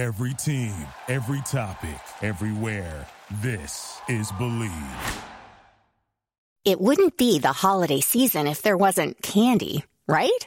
Every team, every topic, everywhere. This is Believe. It wouldn't be the holiday season if there wasn't candy, right?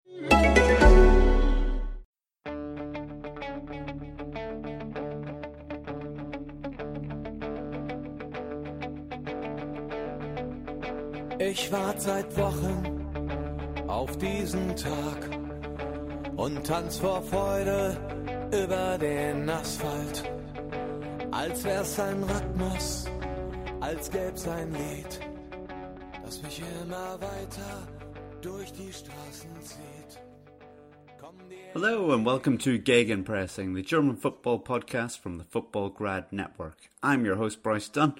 Ich warte seit Wochen auf diesen Tag und tanz vor Freude über den Asphalt. Als wär's ein Rhythmus, als gäb's ein Lied, das mich immer weiter durch die Straßen zieht. Hello and welcome to Gegenpressing, the German football podcast from the Football Grad Network. I'm your host Bryce Dunn.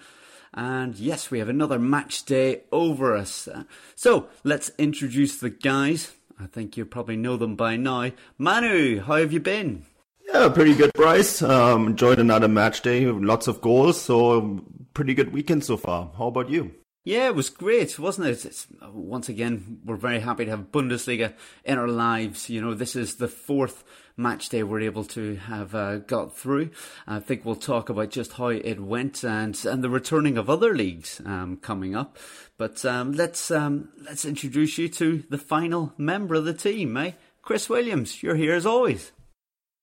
And yes, we have another match day over us. So let's introduce the guys. I think you probably know them by now. Manu, how have you been? Yeah, pretty good, Bryce. Um, enjoyed another match day, lots of goals, so pretty good weekend so far. How about you? Yeah, it was great, wasn't it? It's, once again, we're very happy to have Bundesliga in our lives. You know, this is the fourth match day we're able to have uh, got through. I think we'll talk about just how it went and and the returning of other leagues um, coming up. But um, let's um, let's introduce you to the final member of the team, eh? Chris Williams, you're here as always.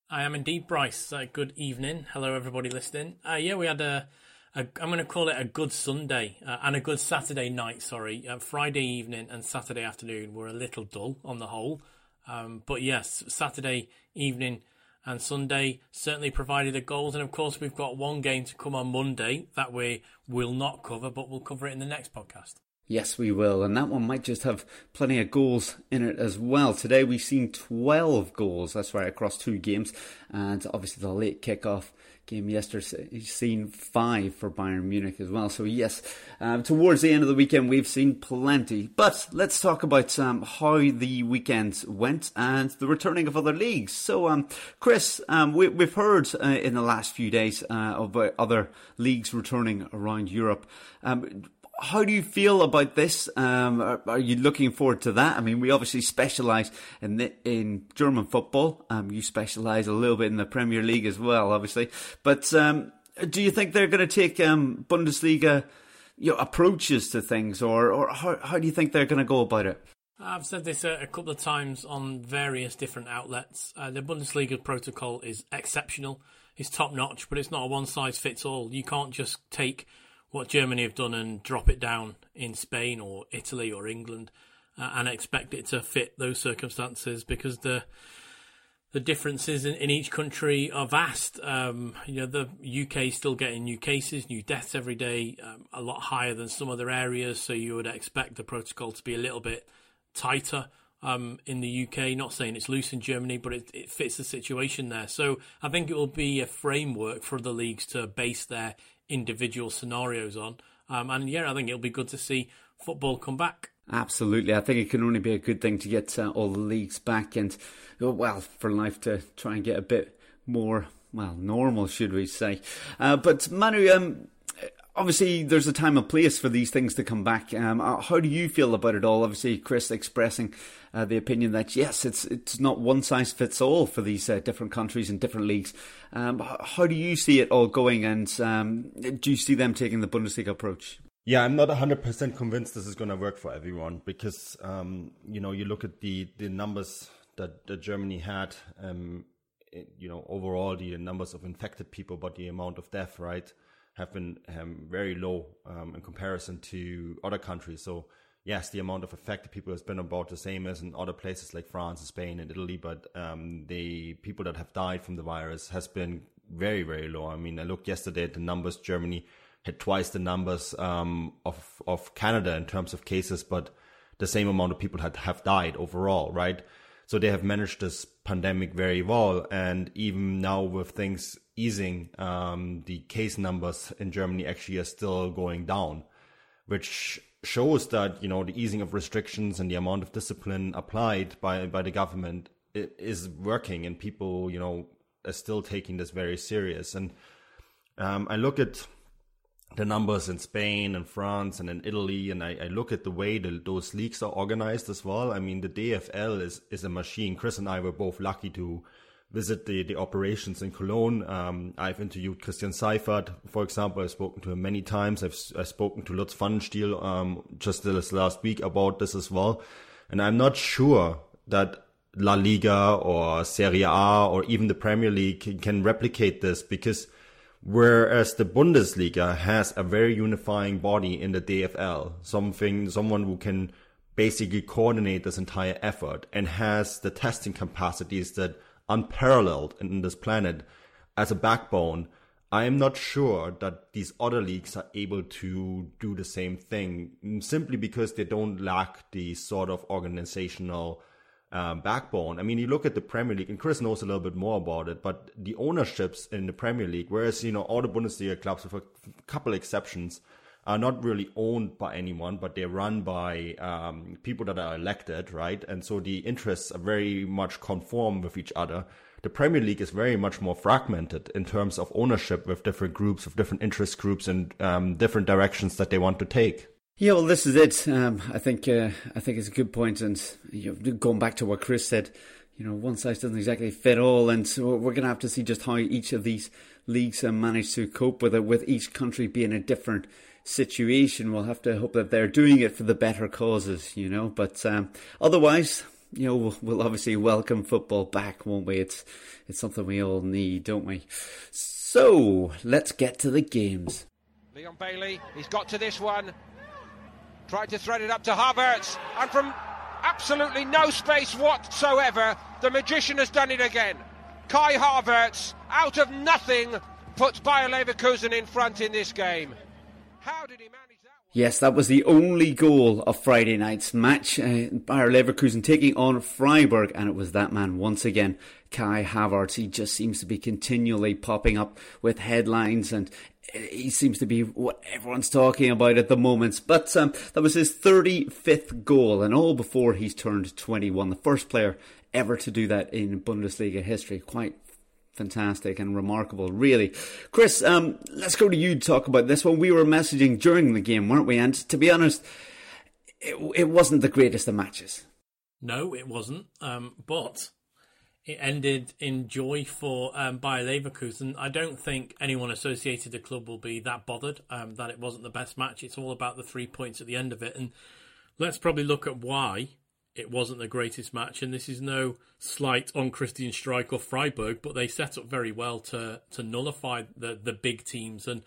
I am indeed Bryce. Uh, good evening. Hello, everybody listening. Uh, yeah, we had a I'm going to call it a good Sunday uh, and a good Saturday night. Sorry, uh, Friday evening and Saturday afternoon were a little dull on the whole, um, but yes, Saturday evening and Sunday certainly provided the goals. And of course, we've got one game to come on Monday that we will not cover, but we'll cover it in the next podcast. Yes, we will. And that one might just have plenty of goals in it as well. Today we've seen 12 goals. That's right, across two games. And obviously the late kickoff game yesterday. He's seen five for Bayern Munich as well. So yes, um, towards the end of the weekend, we've seen plenty. But let's talk about um, how the weekend went and the returning of other leagues. So, um, Chris, um, we, have heard uh, in the last few days uh, about other leagues returning around Europe. How do you feel about this? Um, are, are, you looking forward to that? I mean, we obviously specialise in the, in German football. Um, you specialise a little bit in the Premier League as well, obviously. But um, do you think they're going to take um, Bundesliga you know, approaches to things, or or how how do you think they're going to go about it? I've said this a, a, couple of times on various different outlets. Uh, the Bundesliga protocol is exceptional. It's top notch, but it's not a one size fits all. You can't just take what Germany have done and drop it down in Spain or Italy or England uh, and expect it to fit those circumstances because the the differences in, in each country are vast. Um, you know, the UK still getting new cases, new deaths every day, um, a lot higher than some other areas. So you would expect the protocol to be a little bit tighter um, in the UK. Not saying it's loose in Germany, but it, it, fits the situation there. So I think it will be a framework for the leagues to base their individual scenarios on. Um, and yeah, I think it'll be good to see football come back. Absolutely. I think it can only be a good thing to get uh, all the leagues back and, oh, well, for life to try and get a bit more, well, normal, should we say. Uh, but Manu, um, obviously there's a time and place for these things to come back. Um, uh, how do you feel about it all? Obviously, Chris expressing uh, the opinion that yes, it's it's not one size fits all for these uh, different countries and different leagues. Um, how do you see it all going, and um, do you see them taking the Bundesliga approach? Yeah, I'm not 100% convinced this is going to work for everyone because um, you know you look at the the numbers that, that Germany had. Um, it, you know, overall the numbers of infected people, but the amount of death, right? have been um, very low um, in comparison to other countries. So yes, the amount of affected people has been about the same as in other places like France, and Spain, and Italy. But um, the people that have died from the virus has been very, very low. I mean, I looked yesterday at the numbers. Germany had twice the numbers um, of of Canada in terms of cases, but the same amount of people had have died overall, right? So they have managed this pandemic very well. And even now with things easing, um, the case numbers in Germany actually are still going down, which shows that, you know, the easing of restrictions and the amount of discipline applied by, by the government is working and people, you know, are still taking this very serious. And um, I look at the numbers in Spain and France and in Italy, and I, I look at the way the, those leagues are organized as well. I mean, the DFL is is a machine. Chris and I were both lucky to visit the, the operations in Cologne. Um, I've interviewed Christian Seifert, for example. I've spoken to him many times. I've, I've spoken to Lutz Pfannenstiel um, just this last week about this as well. And I'm not sure that La Liga or Serie A or even the Premier League can, can replicate this because – Whereas the Bundesliga has a very unifying body in the DFL, something, someone who can basically coordinate this entire effort and has the testing capacities that unparalleled in this planet as a backbone. I am not sure that these other leagues are able to do the same thing simply because they don't lack the sort of organizational um, backbone. I mean, you look at the Premier League, and Chris knows a little bit more about it, but the ownerships in the Premier League, whereas, you know, all the Bundesliga clubs, with a couple exceptions, are not really owned by anyone, but they're run by um, people that are elected, right? And so the interests are very much conform with each other. The Premier League is very much more fragmented in terms of ownership with different groups, with different interest groups, and um, different directions that they want to take. Yeah, well, this is it. Um, I think uh, I think it's a good point, and you know, going back to what Chris said, you know, one size doesn't exactly fit all, and so we're going to have to see just how each of these leagues uh, manage to cope with it. With each country being a different situation, we'll have to hope that they're doing it for the better causes, you know. But um, otherwise, you know, we'll, we'll, obviously welcome football back, won't we? It's it's something we all need, don't we? So let's get to the games. Leon Bailey, he's got to this one. Tried to thread it up to Havertz, and from absolutely no space whatsoever, the magician has done it again. Kai Havertz, out of nothing, puts Bayer Leverkusen in front in this game. How did he manage that? Yes, that was the only goal of Friday night's match. Uh, Bayer Leverkusen taking on Freiburg, and it was that man once again, Kai Havertz. He just seems to be continually popping up with headlines and he seems to be what everyone's talking about at the moment. But um, that was his 35th goal, and all before he's turned 21. The first player ever to do that in Bundesliga history. Quite fantastic and remarkable, really. Chris, um, let's go to you to talk about this one. We were messaging during the game, weren't we? And to be honest, it, it wasn't the greatest of matches. No, it wasn't. Um, but it ended in joy for um, Bayer Leverkusen. I don't think anyone associated the club will be that bothered um, that it wasn't the best match. It's all about the three points at the end of it. And let's probably look at why it wasn't the greatest match. And this is no slight on Christian Streich or Freiburg, but they set up very well to to nullify the the big teams. And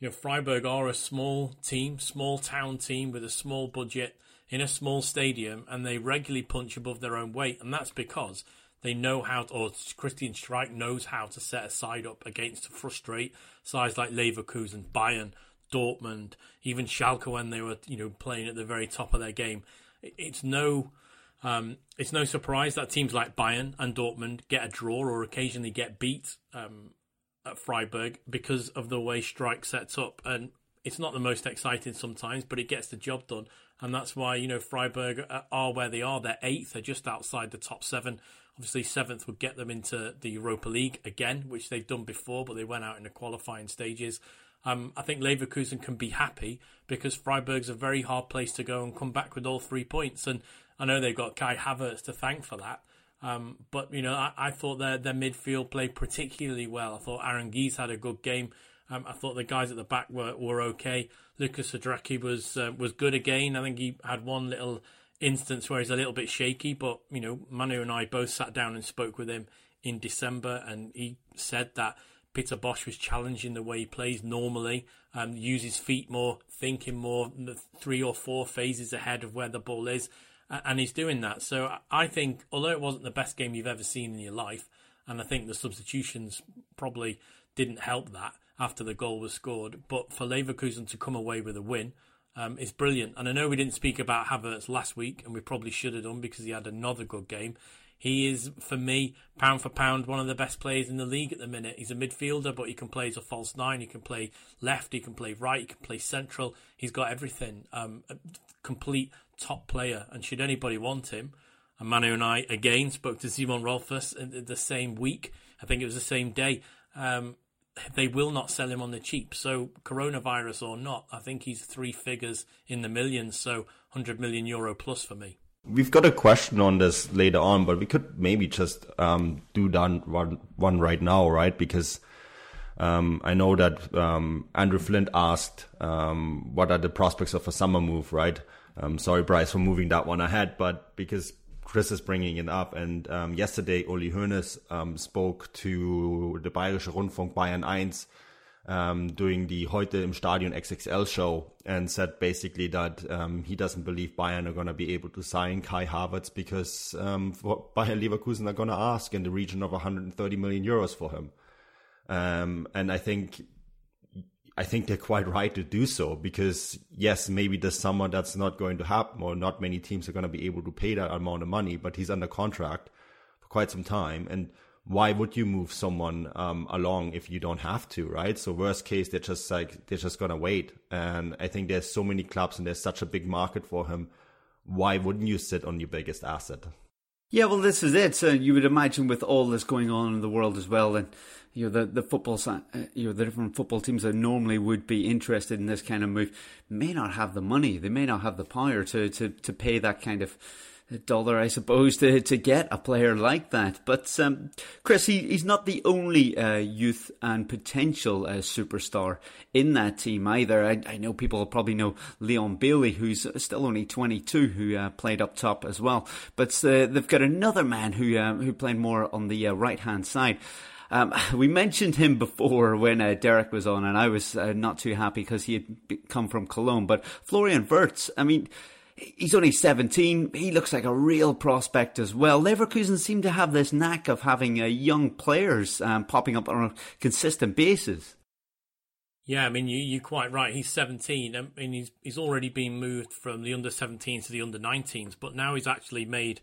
you know, Freiburg are a small team, small town team with a small budget in a small stadium, and they regularly punch above their own weight. And that's because they know how, to, or Christian Streich knows how to set a side up against to frustrate sides like Leverkusen, Bayern, Dortmund, even Schalke when they were, you know, playing at the very top of their game. It's no, um, it's no surprise that teams like Bayern and Dortmund get a draw or occasionally get beat um, at Freiburg because of the way Streich sets up. And it's not the most exciting sometimes, but it gets the job done. And that's why, you know, Freiburg are where they are. They're eighth. They're just outside the top seven Obviously, seventh would get them into the Europa League again, which they've done before, but they went out in the qualifying stages. Um, I think Leverkusen can be happy because Freiburg's a very hard place to go and come back with all three points. And I know they've got Kai Havertz to thank for that. Um, but you know, I, I, thought their their midfield played particularly well. I thought Aranguiz had a good game. Um, I thought the guys at the back were, were okay. Lukas Hradecky was uh, was good again. I think he had one little instance where he's a little bit shaky, but you know, Manu and I both sat down and spoke with him in December, and he said that Peter Bosz was challenging the way he plays normally, um, use his feet more, thinking more, three or four phases ahead of where the ball is, and he's doing that. So I think, although it wasn't the best game you've ever seen in your life, and I think the substitutions probably didn't help that after the goal was scored, but for Leverkusen to come away with a win um, is brilliant. And I know we didn't speak about Havertz last week, and we probably should have done because he had another good game. He is, for me, pound for pound, one of the best players in the league at the minute. He's a midfielder, but he can play as a false nine. He can play left. He can play right. He can play central. He's got everything. Um, complete top player. And should anybody want him, and Manu and I again spoke to Simon Rolfes the same week. I think it was the same day. Um, they will not sell him on the cheap. So coronavirus or not, I think he's three figures in the millions. So 100 million euro plus for me. We've got a question on this later on, but we could maybe just um, do done one, one right now, right? Because um, I know that um, Andrew Flint asked um, what are the prospects of a summer move, right? Um, sorry, Bryce, for moving that one ahead, but because Chris is bringing it up, and um, yesterday Uli Hoeneß spoke to the Bayerische Rundfunk Bayern 1 um, doing the Heute im Stadion XXL show and said basically that um, he doesn't believe Bayern are going to be able to sign Kai Havertz because um, Bayern Leverkusen are going to ask in the region of 130 million euros for him. Um, and I think I think they're quite right to do so because yes, maybe this summer that's not going to happen or not many teams are going to be able to pay that amount of money, but he's under contract for quite some time. And why would you move someone um, along if you don't have to, right? So worst case, they're just like they're just gonna wait. And I think there's so many clubs and there's such a big market for him. Why wouldn't you sit on your biggest asset? Yeah, well, this is it. So you would imagine with all this going on in the world as well, and you know the the football, uh, you know the different football teams that normally would be interested in this kind of move may not have the money. They may not have the power to to to pay that kind of dollar, I suppose, to, to get a player like that. But um, Chris, he, he's not the only uh, youth and potential uh, superstar in that team either. I, I, know people probably know Leon Bailey, who's still only 22, who uh, played up top as well. But uh, they've got another man who uh, who played more on the uh, right hand side. Um, we mentioned him before when uh, Derek was on, and I was uh, not too happy because he had come from Cologne. But Florian Wirtz, I mean, He's only 17. He looks like a real prospect as well. Leverkusen seem to have this knack of having uh, young players um, popping up on a consistent basis. Yeah, I mean, you, you're quite right. He's 17. I mean, he's, he's already been moved from the under 17s to the under 19s, but now he's actually made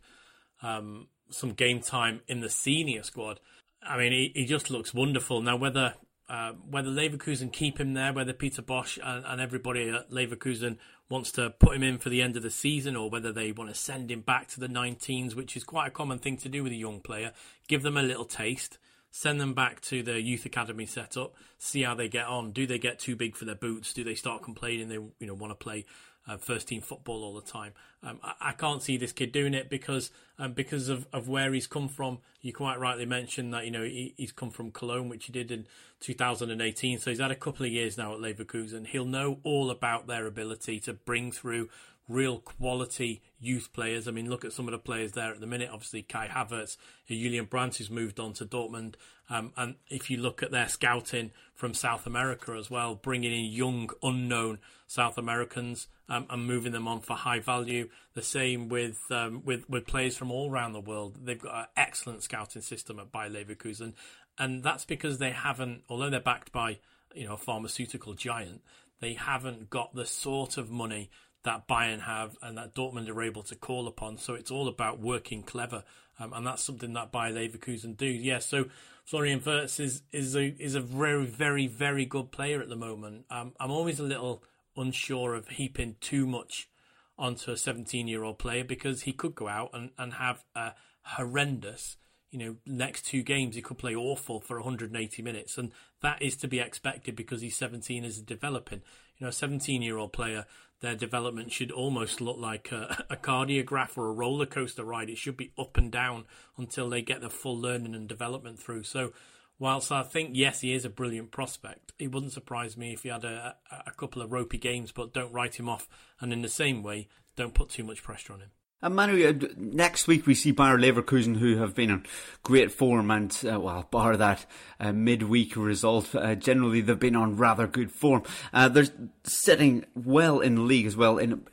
um, some game time in the senior squad. I mean, he, he just looks wonderful. Now, whether uh, whether Leverkusen keep him there, whether Peter Bosz and, and, everybody at Leverkusen wants to put him in for the end of the season, or whether they want to send him back to the 19s, which is quite a common thing to do with a young player. Give them a little taste, send them back to the youth academy setup, see how they get on. Do they get too big for their boots? Do they start complaining they you know want to play uh, first team football all the time. Um, I, I, can't see this kid doing it because um, because of, of where he's come from. You quite rightly mentioned that you know he, he's come from Cologne, which he did in 2018. So he's had a couple of years now at Leverkusen. He'll know all about their ability to bring through real quality youth players. I mean, look at some of the players there at the minute. Obviously, Kai Havertz, Julian Brandt, who's moved on to Dortmund. Um, and if you look at their scouting from South America as well, bringing in young, unknown South Americans um, and moving them on for high value. The same with um, with with players from all around the world. They've got an excellent scouting system at Bayer Leverkusen, and that's because they haven't, although they're backed by you know a pharmaceutical giant, they haven't got the sort of money that Bayern have and that Dortmund are able to call upon. So it's all about working clever, um, and that's something that Bayer Leverkusen do. Yeah, so Florian Wirtz is is a is a very very very good player at the moment. Um, I'm always a little unsure of heaping too much onto a 17 year old player because he could go out and, and have a horrendous you know, next two games he could play awful for 180 minutes, and that is to be expected because he's 17 is developing. You know, a 17 year old player their development should almost look like a, a, cardiograph or a roller coaster ride. It should be up and down until they get the full learning and development through. So, whilst I think yes, he is a brilliant prospect, it wouldn't surprise me if he had a, a couple of ropey games. But don't write him off, and in the same way, don't put too much pressure on him. And Manu, uh, next week we see Bayer Leverkusen, who have been in great form, and uh, well, bar that uh, midweek result, uh, generally they've been on rather good form. Uh, they're sitting well in the league as well. In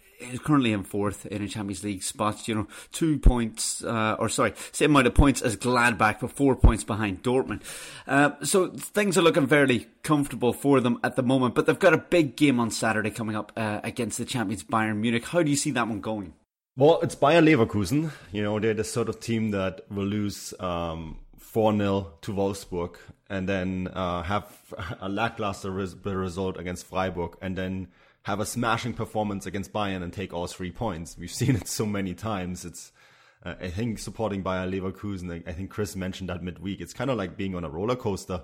currently in fourth in a Champions League spot. You know, two points, uh, or sorry, same amount of points as Gladbach, but four points behind Dortmund. so things are looking fairly comfortable for them at the moment. But they've got a big game on Saturday coming up against the champions Bayern Munich. How do you see that one going? Well, it's Bayer Leverkusen. You know, they're the sort of team that will lose um, 4 0 to Wolfsburg and then uh, have a lackluster res- result against Freiburg and then have a smashing performance against Bayern and take all three points. We've seen it so many times. It's, uh, I think, supporting Bayer Leverkusen. I think Chris mentioned that midweek. It's kind of like being on a roller coaster.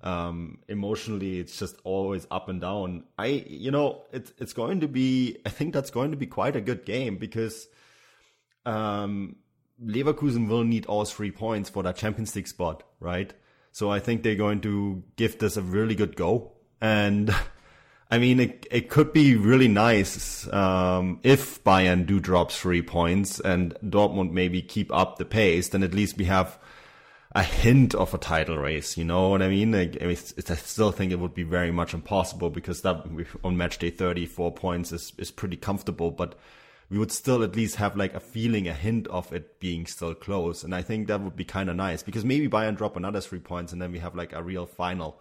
Um, emotionally, it's just always up and down. I, you know, it's it's going to be. I think that's going to be quite a good game because um, Leverkusen will need all three points for that Champions League spot, right? So I think they're going to give this a really good go. And I mean, it, it could be really nice um, if Bayern do drop three points and Dortmund maybe keep up the pace. Then at least we have a hint of a title race. You know what I mean? Mean, I still think it would be very much impossible because that on match day 34 points is, is pretty comfortable. But we would still at least have like a feeling, a hint of it being still close. And I think that would be kind of nice because maybe Bayern drop another three points and then we have like a real final.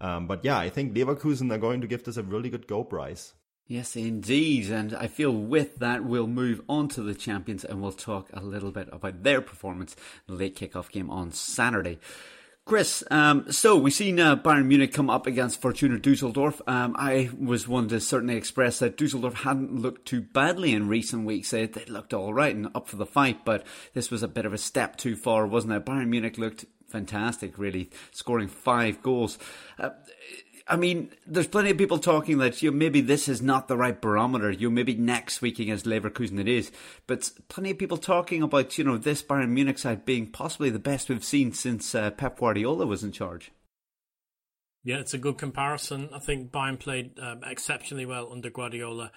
Um, but yeah, I think Leverkusen are going to give this a really good go, Bryce. Yes, indeed. And I feel with that, we'll move on to the champions and we'll talk a little bit about their performance in the late kickoff game on Saturday. Chris, um, so we've seen uh, Bayern Munich come up against Fortuna Dusseldorf. Um, I was one to certainly express that Dusseldorf hadn't looked too badly in recent weeks. They, they looked all right and up for the fight, but this was a bit of a step too far, wasn't it? Bayern Munich looked fantastic, really, scoring five goals. Uh, I mean, there's plenty of people talking that you know, maybe this is not the right barometer. You know, maybe next week against Leverkusen it is, but plenty of people talking about you know this Bayern Munich side being possibly the best we've seen since uh, Pep Guardiola was in charge. Yeah, it's a good comparison. I think Bayern played um, exceptionally well under Guardiola.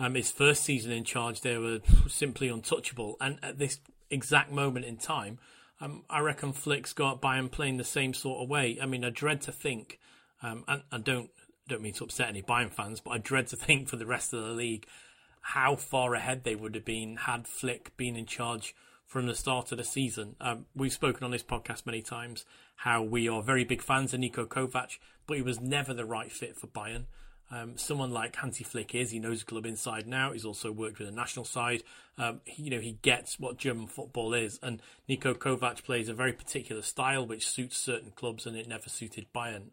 Um, his first season in charge, they were simply untouchable, and at this exact moment in time, um, I reckon Flick's got Bayern playing the same sort of way. I mean, I dread to think um, and I don't don't mean to upset any Bayern fans, but I dread to think for the rest of the league how far ahead they would have been had Flick been in charge from the start of the season. Um, we've spoken on this podcast many times how we are very big fans of Niko Kovac, but he was never the right fit for Bayern. Um, someone like Hansi Flick is. He knows the club inside now. He's also worked with the national side. Um, he, you know, he gets what German football is. And Niko Kovac plays a very particular style which suits certain clubs, and it never suited Bayern.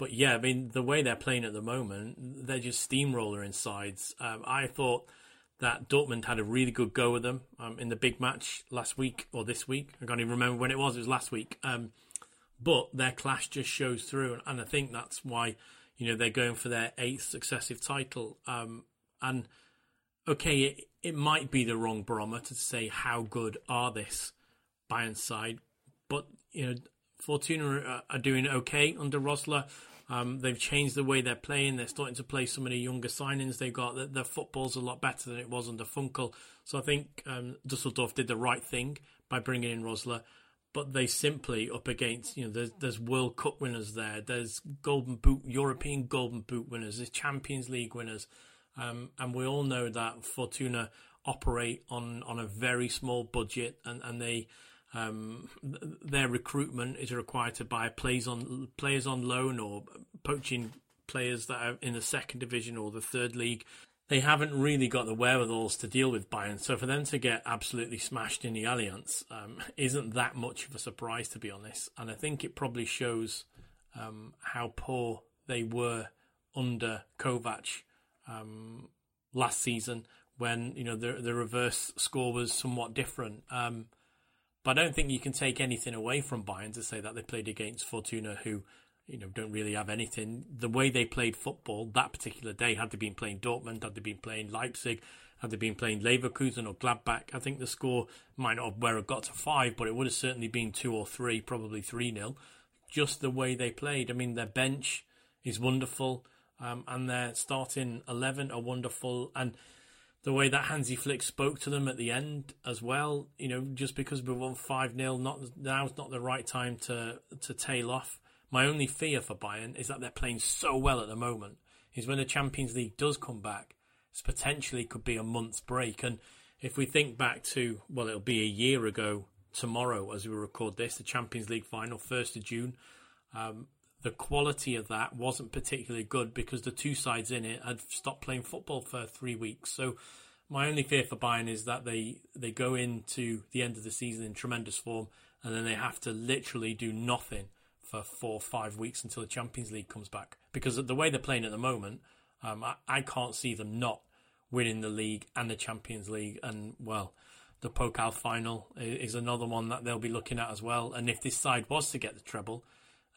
But yeah, I mean, the way they're playing at the moment, they're just steamroller insides. Um, I thought that Dortmund had a really good go with them um, in the big match last week or this week. I can't even remember when it was. It was last week. Um, but their clash just shows through, and I think that's why you know they're going for their eighth successive title. Um, and okay, it, it might be the wrong barometer to say how good are this Bayern side, but you know Fortuna are doing okay under Rosler. Um, they've changed the way they're playing. They're starting to play some of the younger signings they've got. Their, football's a lot better than it was under Funkel. So I think um, Dusseldorf did the right thing by bringing in Rosler. But they simply up against you know there's, there's World Cup winners there. There's Golden Boot European Golden Boot winners. There's Champions League winners, um, and we all know that Fortuna operate on on a very small budget, and and they um, their recruitment is required to buy players on players on loan or poaching players that are in the second division or the third league. They haven't really got the wherewithals to deal with Bayern, so for them to get absolutely smashed in the Allianz um, isn't that much of a surprise, to be honest. And I think it probably shows um, how poor they were under Kovac um, last season, when you know the the reverse score was somewhat different. Um, but I don't think you can take anything away from Bayern to say that they played against Fortuna, who you know don't really have anything. The way they played football that particular day, had they been playing Dortmund, had they been playing Leipzig, had they been playing Leverkusen or Gladbach, I think the score might not have where it got to five, but it would have certainly been two or three, probably three nil. Just the way they played. I mean, their bench is wonderful, um, and their starting eleven are wonderful, and the way that Hansi Flick spoke to them at the end as well. You know, just because we won five 0 not now's not the right time to to tail off. My only fear for Bayern is that they're playing so well at the moment. Is when the Champions League does come back, it's potentially could be a month's break. And if we think back to well, it'll be a year ago tomorrow as we record this, the Champions League final, first of June. Um, the quality of that wasn't particularly good because the two sides in it had stopped playing football for three weeks. So My only fear for Bayern is that they they go into the end of the season in tremendous form, and then they have to literally do nothing for four or five weeks until the Champions League comes back. Because the way they're playing at the moment, um, I, I can't see them not winning the league and the Champions League. And well, the Pokal final is another one that they'll be looking at as well. And if this side was to get the treble,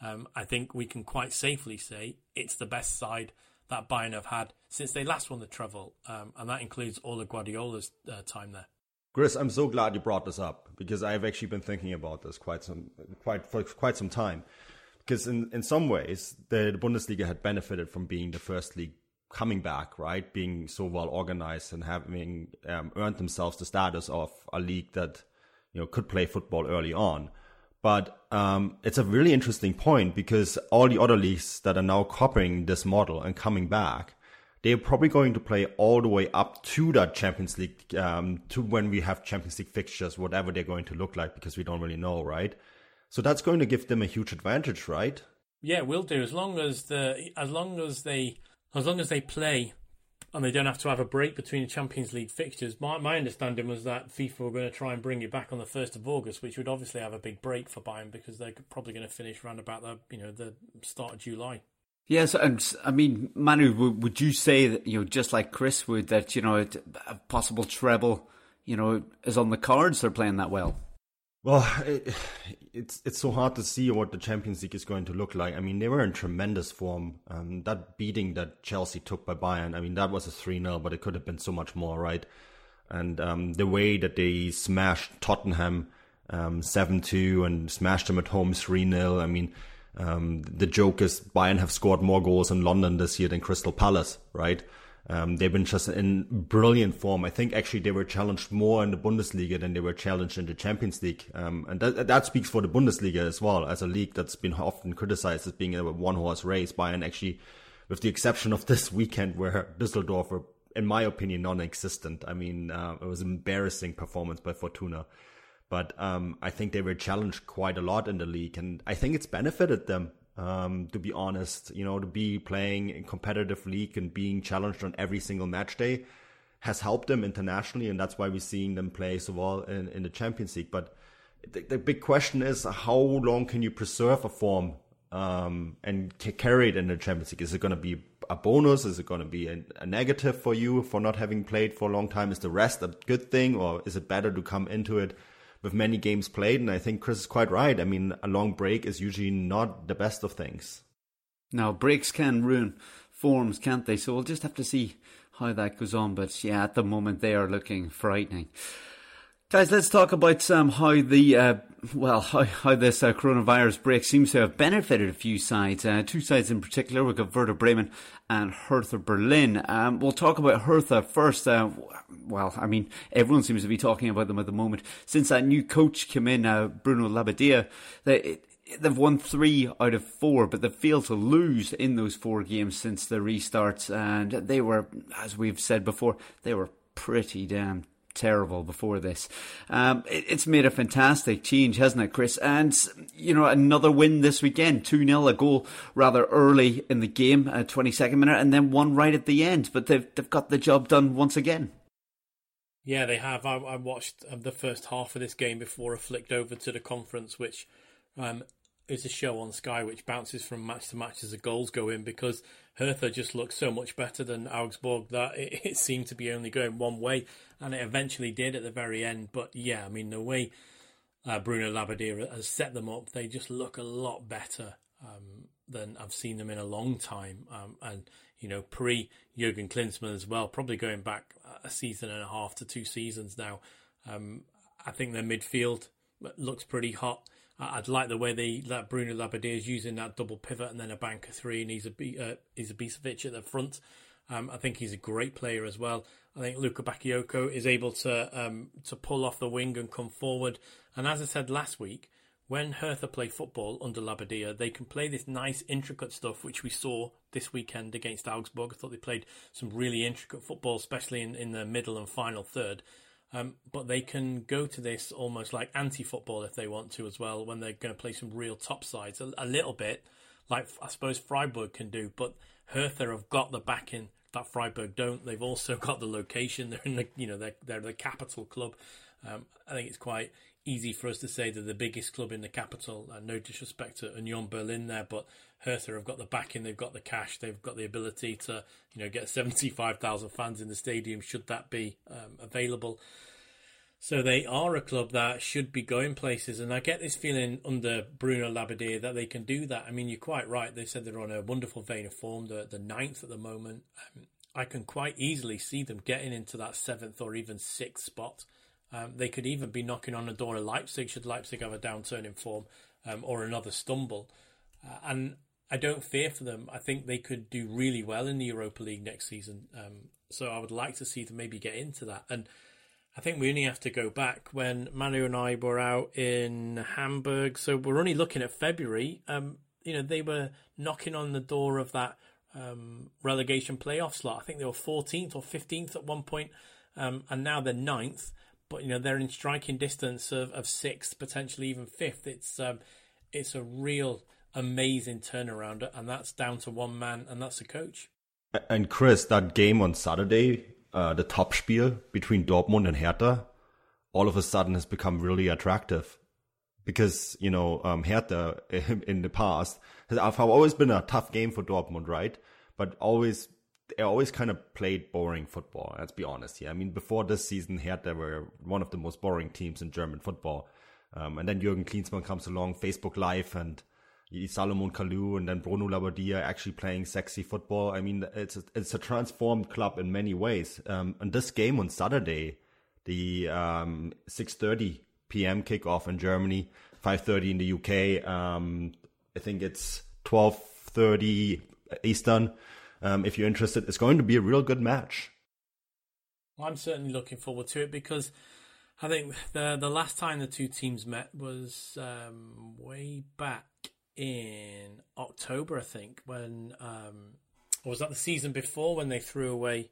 um, I think we can quite safely say it's the best side that Bayern have had since they last won the treble, um, and that includes all of Guardiola's uh, time there. Chris, I'm so glad you brought this up because I've actually been thinking about this quite some quite for quite some time. Because in, in some ways, the, Bundesliga had benefited from being the first league coming back, right? Being so well organized and having um, earned themselves the status of a league that you know could play football early on. But um, it's a really interesting point because all the other leagues that are now copying this model and coming back, they're probably going to play all the way up to that Champions League, um, to when we have Champions League fixtures, whatever they're going to look like, because we don't really know, right? So that's going to give them a huge advantage, right? Yeah, will do. As long as the as long as they as long as they play and they don't have to have a break between the Champions League fixtures. My, my understanding was that FIFA were going to try and bring it back on the first of August, which would obviously have a big break for Bayern because they're probably going to finish around about the you know the start of July. Yes, and I mean, Manu, would you say that you know just like Chris would that you know a possible treble, you know, is on the cards? They're playing that well. Well, it, it's it's so hard to see what the Champions League is going to look like. I mean, they were in tremendous form. Um, that beating that Chelsea took by Bayern, I mean, that was a 3 0, but it could have been so much more, right? And um, the way that they smashed Tottenham um, 7 2 and smashed them at home 3 0, I mean, um, the joke is Bayern have scored more goals in London this year than Crystal Palace, right? Um, they've been just in brilliant form. I think actually they were challenged more in the Bundesliga than they were challenged in the Champions League. Um, and that, that speaks for the Bundesliga as well as a league that's been often criticized as being a one horse race. By Bayern actually, with the exception of this weekend where Düsseldorf were, in my opinion, non-existent. I mean, uh, it was an embarrassing performance by Fortuna. But um, I think they were challenged quite a lot in the league, and I think it's benefited them um, to be honest, you know, to be playing in competitive league and being challenged on every single match day has helped them internationally, and that's why we're seeing them play so well in, in the Champions League. But the, the, big question is, how long can you preserve a form um, and carry it in the Champions League? Is it going to be a bonus? Is it going to be a, a, negative for you for not having played for a long time? Is the rest a good thing, or is it better to come into it with many games played. And I think Chris is quite right. I mean, a long break is usually not the best of things. Now, breaks can ruin forms, can't they? So we'll just have to see how that goes on. But yeah, at the moment they are looking frightening. Guys, let's talk about um, how the uh, well how, how this uh, coronavirus break seems to have benefited a few sides. Uh, two sides in particular. We've got Werder Bremen and Hertha Berlin. Um, we'll talk about Hertha first. Uh, well, I mean, everyone seems to be talking about them at the moment since that new coach came in, uh, Bruno Labbadia. They, they've won three out of four, but they've failed to lose in those four games since the restarts. And they were, as we've said before, they were pretty damn terrible before this. Um, it, it's made a fantastic change, hasn't it, Chris? And, you know, another win this weekend 2 0, a goal rather early in the game, uh, 22nd minute, and then one right at the end. But they've, they've got the job done once again. Yeah, they have. I, I watched um, the first half of this game before I flicked over to the conference, which um, is a show on Sky which bounces from match to match as the goals go in because Hertha just looked so much better than Augsburg that it, it, seemed to be only going one way, and it eventually did at the very end. But yeah, I mean the way uh, Bruno Labbadia has set them up, they just look a lot better um, than I've seen them in a long time. Um, and you know, pre Jurgen Klinsmann as well, probably going back a season and a half to two seasons now. Um, I think their midfield looks pretty hot. I'd like the way they that Bruno Labbadia is using that double pivot and then a banker three, and he's a uh, he's a Ibisevic at the front. Um, I think he's a great player as well. I think Lukebakio is able to um, to pull off the wing and come forward. And as I said last week, when Hertha play football under Labbadia, they can play this nice intricate stuff, which we saw this weekend against Augsburg. I thought they played some really intricate football, especially in, in the middle and final third. Um, but they can go to this almost like anti-football if they want to as well when they're going to play some real top sides a, a, little bit like I suppose Freiburg can do. But Hertha have got the backing that Freiburg don't. They've also got the location. They're in the you know they're they're the capital club. Um, I think it's quite easy for us to say they're the biggest club in the capital. Uh, no disrespect to Union Berlin there, but Hertha have got the backing, they've got the cash, they've got the ability to you know get seventy five thousand fans in the stadium should that be um, available. So they are a club that should be going places, and I get this feeling under Bruno Labbadia that they can do that. I mean, you're quite right. They said they're on a wonderful vein of form. They're the ninth at the moment. Um, I can quite easily see them getting into that seventh or even sixth spot. Um, they could even be knocking on the door of Leipzig should Leipzig have a downturn in form um, or another stumble. Uh, and I don't fear for them. I think they could do really well in the Europa League next season. Um, so I would like to see them maybe get into that. And I think we only have to go back when Manu and I were out in Hamburg. So we're only looking at February. Um, you know, they were knocking on the door of that um, relegation playoff slot. I think they were 14th or 15th at one point, um, and now they're ninth. But you know, they're in striking distance of, of sixth, potentially even fifth. It's um, it's a real amazing turnaround, and that's down to one man, and that's the coach. And Chris, that game on Saturday uh, the Topspiel between Dortmund and Hertha all of a sudden has become really attractive because you know um, Hertha in the past has always been a tough game for Dortmund, right? But always they always kind of played boring football. Let's be honest here. I mean, before this season, Hertha were one of the most boring teams in German football. Um, and then Jurgen Klinsmann comes along, Facebook Live, and Salomon Kalou and then Bruno Labbadia actually playing sexy football. I mean, it's a, it's a transformed club in many ways. Um, and this game on Saturday, the um, 6:30 p.m. kickoff in Germany, 5:30 in the UK. Um, I think it's 12:30 Eastern. Um, if you're interested, it's going to be a real good match. I'm certainly looking forward to it because I think the the last time the two teams met was um, way back in October, I think, when um, or was that the season before when they threw away?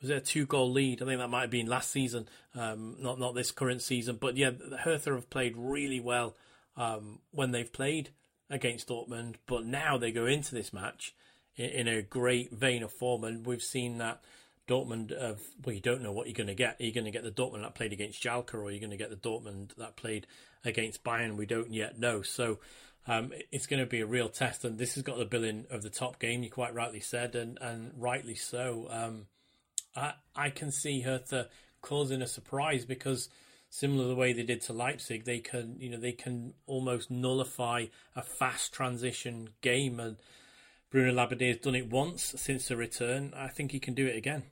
Was it a two goal lead? I think that might have been last season, um, not not this current season. But yeah, Hertha have played really well um, when they've played against Dortmund. But now they go into this match in, in a great vein of form, and we've seen that. Dortmund of well, you don't know what you're going to get. Are you going to get the Dortmund that played against Schalke, or are you going to get the Dortmund that played against Bayern? We don't yet know. So um, it's going to be a real test, and this has got the billing of the top game. You quite rightly said, and and rightly so. Um, I I can see Hertha causing a surprise because similar to the way they did to Leipzig, they can you know they can almost nullify a fast transition game, and Bruno Labbadia has done it once since the return. I think he can do it again.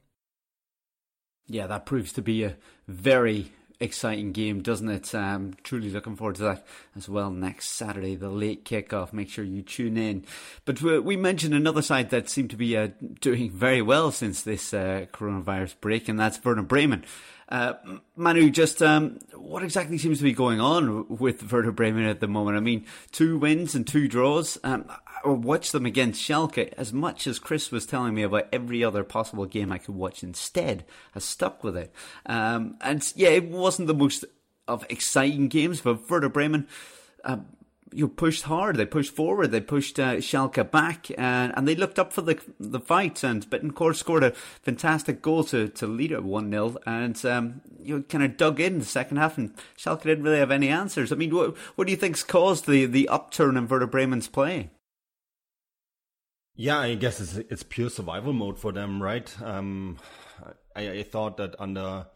Yeah, that proves to be a very exciting game, doesn't it? Um, truly looking forward to that as well next Saturday, the late kickoff. Make sure you tune in. But we mentioned another side that seemed to be uh, doing very well since this uh, coronavirus break, and that's Werder Bremen. Uh, Manu, just um, what exactly seems to be going on with Werder Bremen at the moment? I mean, two wins and two draws. Um, I watched them against Schalke as much as Chris was telling me about every other possible game I could watch instead. I stuck with it. Um, and yeah, it wasn't the most of exciting games, but Werder Bremen. Uh, you pushed hard. They pushed forward. They pushed uh, Schalke back, and, and they looked up for the the fight. And Bentancur scored a fantastic goal to, to lead it one 0 and um, you know, kind of dug in the second half. And Schalke didn't really have any answers. I mean, what what do you think's caused the the upturn in Werder Bremen's play? Yeah, I guess it's it's pure survival mode for them, right? Um, I, I thought that under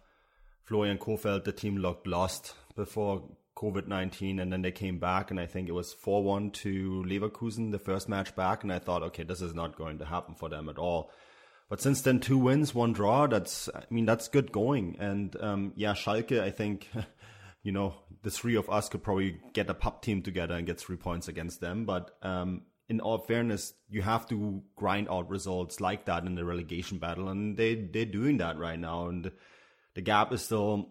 Florian Kohfeldt, the team looked lost before COVID 19 and then they came back and I think it was 4 1 to Leverkusen, the first match back. And I thought, okay, this is not going to happen for them at all. But since then, two wins, one draw, that's, I mean, that's good going. And, um, yeah, Schalke, I think, you know, the three of us could probably get a pub team together and get three points against them. But, um, in all fairness, you have to grind out results like that in the relegation battle. And they, they're doing that right now. And the gap is still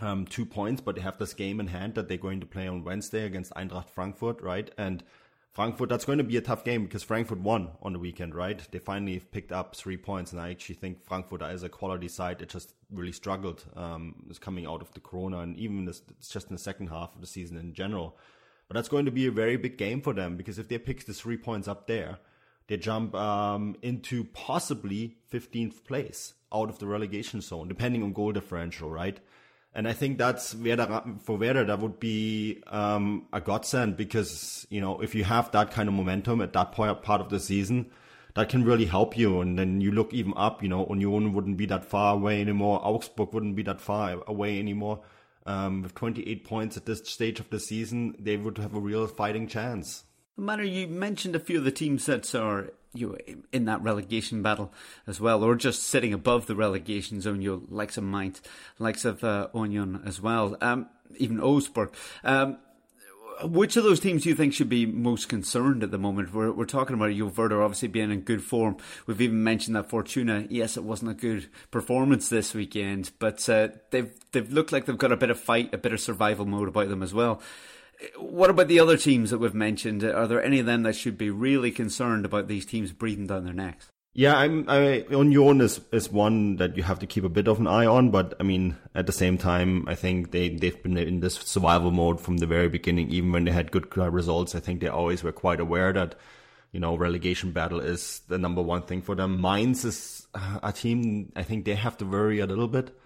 um, two points, but they have this game in hand that they're going to play on Wednesday against Eintracht Frankfurt, right? And Frankfurt, that's going to be a tough game because Frankfurt won on the weekend, right? They finally picked up three points, and I actually think Frankfurt is a quality side. It just really struggled, um, coming out of the Corona, and even this, it's just in the second half of the season in general. But that's going to be a very big game for them because if they pick the three points up there, they jump um, into possibly 15th place out of the relegation zone, depending on goal differential, right? And I think that's Werder, for Werder, that would be um, a godsend because, you know, if you have that kind of momentum at that point, part of the season, that can really help you. And then you look even up, you know, Union wouldn't be that far away anymore. Augsburg wouldn't be that far away anymore. Um, with 28 points at this stage of the season, they would have a real fighting chance. Manu, you mentioned a few of the teams that are you in that relegation battle as well, or just sitting above the relegation zone. You likes of Mainz, likes of uh, Union as well, um, even Augsburg. Um, which of those teams do you think should be most concerned at the moment? We're, we're talking about Juve obviously being in good form. We've even mentioned that Fortuna. Yes, it wasn't a good performance this weekend, but uh, they've they've looked like they've got a bit of fight, a bit of survival mode about them as well. What about the other teams that we've mentioned? Are there any of them that should be really concerned about these teams breathing down their necks? Yeah, I'm. I, Union is is one that you have to keep a bit of an eye on, but I mean, at the same time, I think they they've been in this survival mode from the very beginning. Even when they had good uh, results, I think they always were quite aware that you know relegation battle is the number one thing for them. Mainz is uh, a team. I think they have to worry a little bit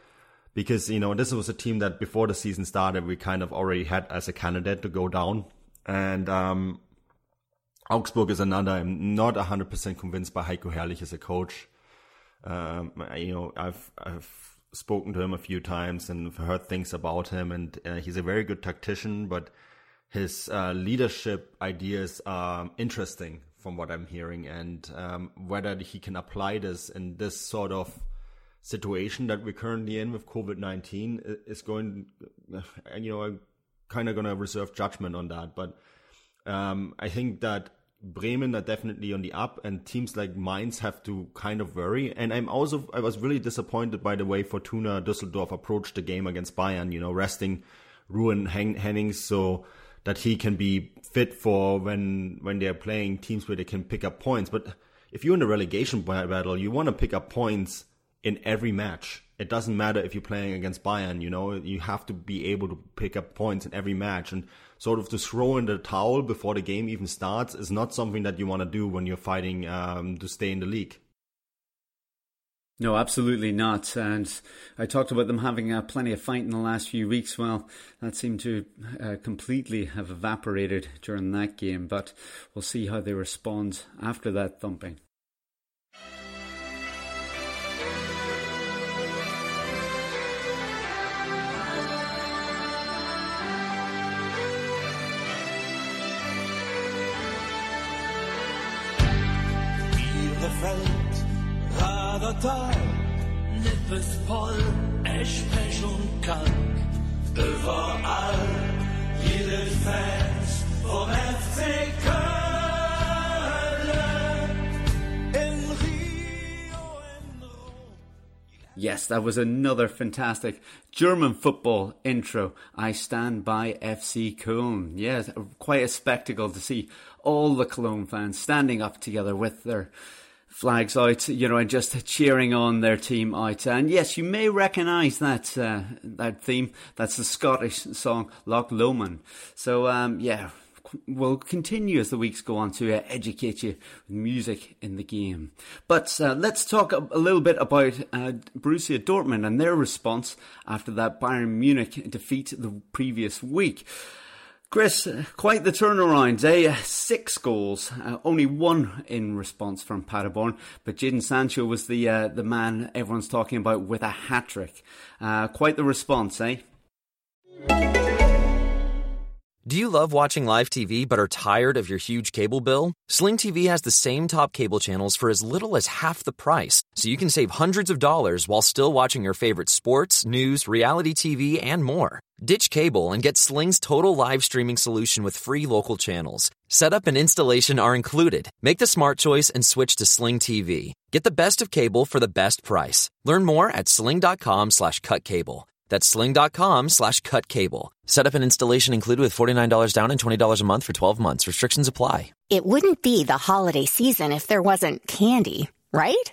because you know this was a team that before the season started we kind of already had as a candidate to go down, and um, Augsburg is another. I'm not 100% convinced by Heiko Herrlich as a coach. Um, you know, I've I've spoken to him a few times and heard things about him, and uh, he's a very good tactician. But his uh, leadership ideas are interesting from what I'm hearing, and um, whether he can apply this in this sort of situation that we're currently in with COVID nineteen is going. You know, I'm kind of going to reserve judgment on that, but um, I think that Bremen are definitely on the up, and teams like Mainz have to kind of worry. And I'm also I was really disappointed by the way Fortuna Düsseldorf approached the game against Bayern. You know, resting Rouwen Hennings so that he can be fit for when when they're playing teams where they can pick up points. But if you're in a relegation battle, you want to pick up points in every match. It doesn't matter if you're playing against Bayern. You know, you have to be able to pick up points in every match and sort of to throw in the towel before the game even starts is not something that you want to do when you're fighting um, to stay in the league. No, absolutely not. And I talked about them having uh, plenty of fight in the last few weeks. Well, that seemed to uh, completely have evaporated during that game, but we'll see how they respond after that thumping. Eschpech und Kalk. Überall, jede Fans vom FC. Yes, that was another fantastic German football intro. I stand by FC Köln. Yes, quite a spectacle to see all the Cologne fans standing up together with their flags out, you know, and just cheering on their team out. And yes, you may recognise that uh, that theme. That's the Scottish song Loch Lomond. So um, yeah, we'll continue as the weeks go on to uh, educate you with music in the game. But uh, let's talk a, a, little bit about uh, Borussia Dortmund and their response after that Bayern Munich defeat the previous week. Chris, quite the turnaround, eh? Six goals, uh, only one in response from Paderborn, but Jadon Sancho was the uh, the man everyone's talking about with a hat trick. Uh, quite the response, eh? Do you love watching live TV but are tired of your huge cable bill? Sling TV has the same top cable channels for as little as half the price, so you can save hundreds of dollars while still watching your favorite sports, news, reality TV, and more. Ditch cable and get Sling's total live streaming solution with free local channels. Setup and installation are included. Make the smart choice and switch to Sling TV. Get the best of cable for the best price. Learn more at sling.com slash cut cable. That's sling.com slash cut cable. Setup and installation included with $49 down and $20 a month for 12 months. Restrictions apply. It wouldn't be the holiday season if there wasn't candy, right?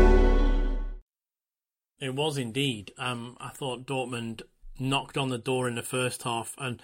It was indeed. Um, I thought Dortmund knocked on the door in the first half and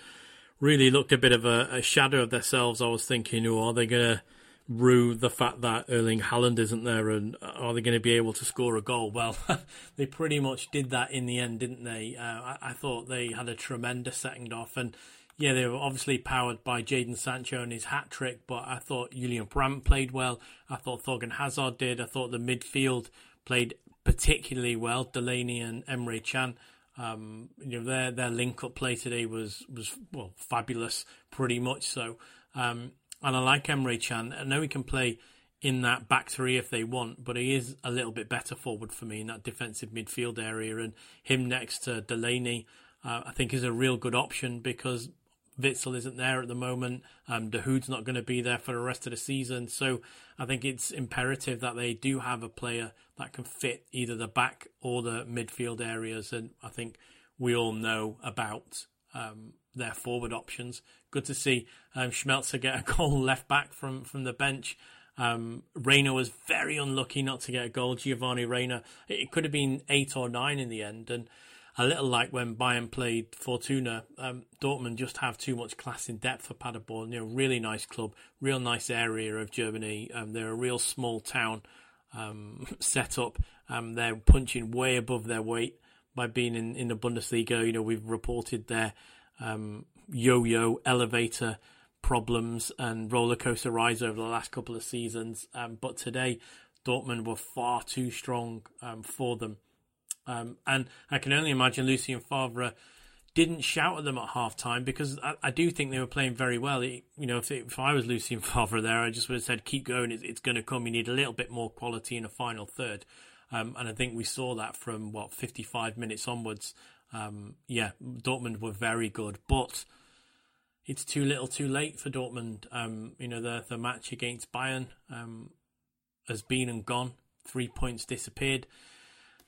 really looked a bit of a, a shadow of themselves. I was thinking, oh, are they going to rue the fact that Erling Haaland isn't there and are they going to be able to score a goal? Well, they pretty much did that in the end, didn't they? Uh, I, I, thought they had a tremendous second off and yeah, they were obviously powered by Jadon Sancho and his hat trick, but I thought Julian Brandt played well. I thought Thorgan Hazard did. I thought the midfield played particularly well. Delaney and Emre Can. Um, you know their their link up play today was was well fabulous, pretty much so. Um, and I like Emre Can. I know he can play in that back three if they want, but he is a little bit better forward for me in that defensive midfield area. And him next to Delaney, uh, I think is a real good option because Witsel isn't there at the moment. Um, Dahoud's not going to be there for the rest of the season. So I think it's imperative that they do have a player that can fit either the back or the midfield areas. And I think we all know about um, their forward options. Good to see um, Schmelzer get a goal left back from, from the bench. Um, Reyna was very unlucky not to get a goal. Giovanni Reyna. It could have been eight or nine in the end. And a little like when Bayern played Fortuna. Um, Dortmund just have too much class in depth for Paderborn. You know, really nice club, real nice area of Germany. Um, they're a real small town um, set up. Um, they're punching way above their weight by being in, in the Bundesliga. You know, we've reported their um, yo-yo elevator problems and roller coaster rides over the last couple of seasons. Um, but today, Dortmund were far too strong for them. Um, and I can only imagine Lucien Favre didn't shout at them at half time because I, I, do think they were playing very well. It, you know, if, it, if, I was Lucien Favre there, I just would have said, keep going, it's, it's going to come. You need a little bit more quality in a final third. Um, and I think we saw that from, what, 55 minutes onwards. Um, yeah, Dortmund were very good, but it's too little too late for Dortmund. Um, you know, the, the match against Bayern um, has been and gone. Three points disappeared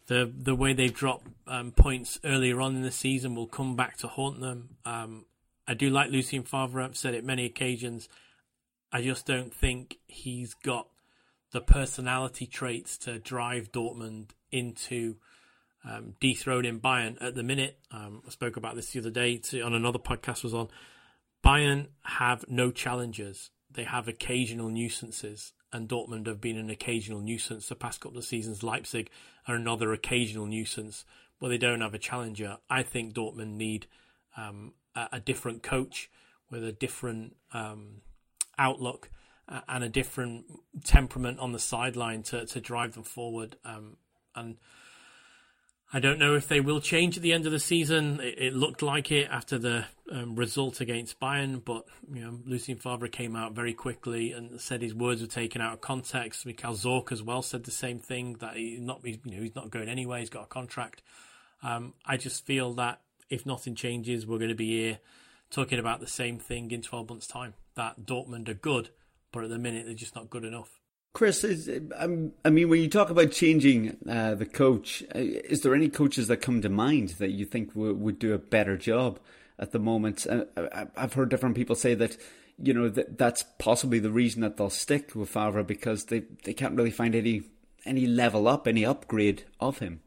the the way they've dropped um, points earlier on in the season will come back to haunt them. Um, I do like Lucien Favre. I've said it many occasions. I just don't think he's got the personality traits to drive Dortmund into um, dethroning Bayern at the minute. Um, I spoke about this the other day to, on another podcast was on. Bayern have no challengers. They have occasional nuisances and Dortmund have been an occasional nuisance the past couple of seasons. Leipzig are another occasional nuisance, but they don't have a challenger. I think Dortmund need um, a, a, different coach with a different um, outlook and a different temperament on the sideline to, to drive them forward. Um, and I don't know if they will change at the end of the season. It, it looked like it after the um, result against Bayern, but you know, Lucien Favre came out very quickly and said his words were taken out of context. Michael Zorc as well said the same thing that he's not, you know, he's not going anywhere. He's got a contract. Um, I just feel that if nothing changes, we're going to be here talking about the same thing in 12 months' time. That Dortmund are good, but at the minute they're just not good enough. Chris, is, um, I mean, when you talk about changing uh, the coach, uh, is there any coaches that come to mind that you think w- would do a better job at the moment? Uh, I've heard different people say that, you know, that that's possibly the reason that they'll stick with Favre because they, they can't really find any any level up, any upgrade of him.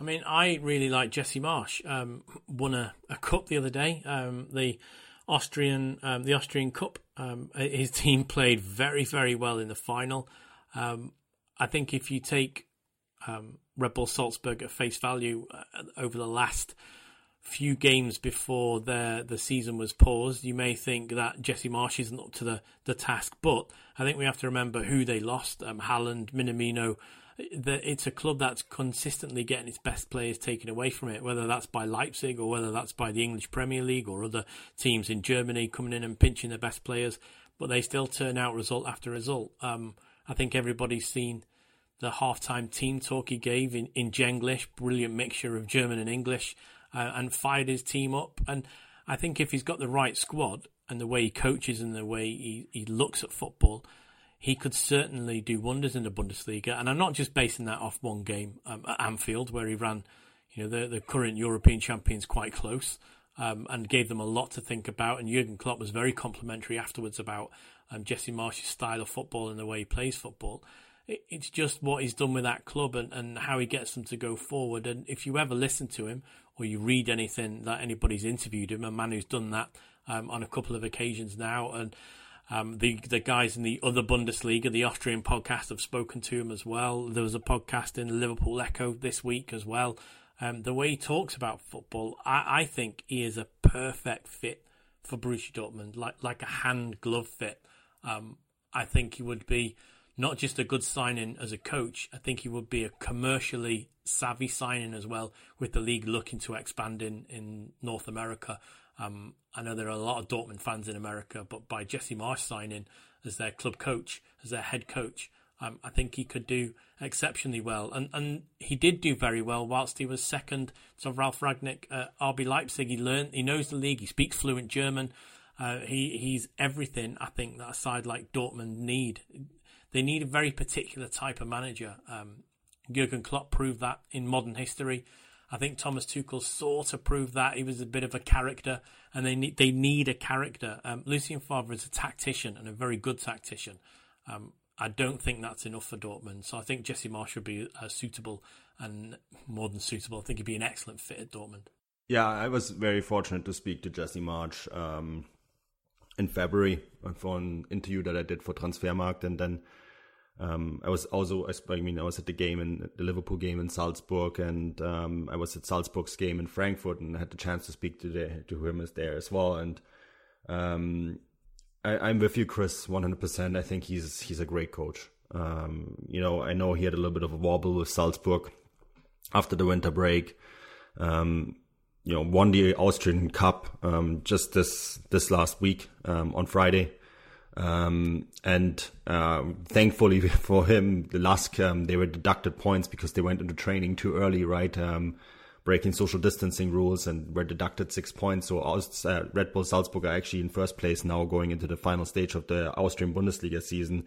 I mean, I really like Jesse Marsch. Um, won a, a cup the other day. Um, the Austrian um, the Austrian Cup. Um, his team played very very well in the final. Um, I think if you take um, Red Bull Salzburg at face value uh, over the last few games before the the season was paused, you may think that Jesse Marsch isn't up to the, the task. But I think we have to remember who they lost: um, Haaland, Minamino, that it's a club that's consistently getting its best players taken away from it, whether that's by Leipzig or whether that's by the English Premier League or other teams in Germany coming in and pinching their best players, but they still turn out result after result. Um, I think everybody's seen the halftime team talk he gave in, in Jenglish, brilliant mixture of German and English. uh, and fired his team up. And I think if he's got the right squad and the way he coaches and the way he, he looks at football, he could certainly do wonders in the Bundesliga. And I'm not just basing that off one game um, at Anfield where he ran, you know, the, the current European champions quite close um, and gave them a lot to think about. And Jurgen Klopp was very complimentary afterwards about um, Jesse Marsch's style of football and the way he plays football. It, it's just what he's done with that club and, and how he gets them to go forward. And if you ever listen to him or you read anything that anybody's interviewed him, a man who's done that um, on a couple of occasions now, and um, the the guys in the other Bundesliga, the Austrian podcast, have spoken to him as well. There was a podcast in Liverpool Echo this week as well. Um, the way he talks about football, I, I, think he is a perfect fit for Borussia Dortmund, like like a hand glove fit. Um, I think he would be not just a good signing as a coach. I think he would be a commercially savvy signing as well, with the league looking to expand in in North America. Um, I know there are a lot of Dortmund fans in America, but by Jesse Marsch signing as their club coach, as their head coach, um, I think he could do exceptionally well, and and he did do very well whilst he was second to Ralf Rangnick at RB Leipzig. He learned, he knows the league, he speaks fluent German. Uh, he he's everything I think that a side like Dortmund need. They need a very particular type of manager. Um, Jurgen Klopp proved that in modern history. I think Thomas Tuchel sort of proved that he was a bit of a character, and they need they need a character. Um, Lucien Favre is a tactician and a very good tactician. Um, I don't think that's enough for Dortmund. So I think Jesse Marsch would be uh, suitable and more than suitable. I think he'd be an excellent fit at Dortmund. Yeah, I was very fortunate to speak to Jesse Marsch um, in February for an interview that I did for Transfermarkt, and then um, I was also, I mean, I was at the game in the Liverpool game in Salzburg, and um, I was at Salzburg's game in Frankfurt, and I had the chance to speak to the to him as there as well, and um, I, am with you, Chris, 100%. I think he's he's a great coach. Um, you know, I know he had a little bit of a wobble with Salzburg after the winter break. Um, you know, won the Austrian Cup um, just this this last week on Friday. Um, and uh, thankfully for him, the last um, they were deducted points because they went into training too early, right? Um, breaking social distancing rules and were deducted six points. So uh, Red Bull Salzburg are actually in first place now going into the final stage of the Austrian Bundesliga season.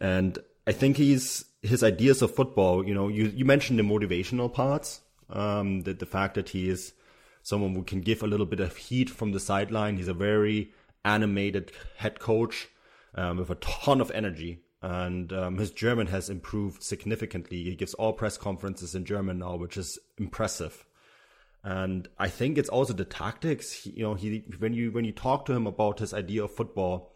And I think he's his ideas of football, you know, you, you mentioned the motivational parts, um, the, the fact that he is someone who can give a little bit of heat from the sideline. He's a very animated head coach um, with a ton of energy. And um, his German has improved significantly. He gives all press conferences in German now, which is impressive. And I think it's also the tactics. He, you know, he when you when you talk to him about his idea of football,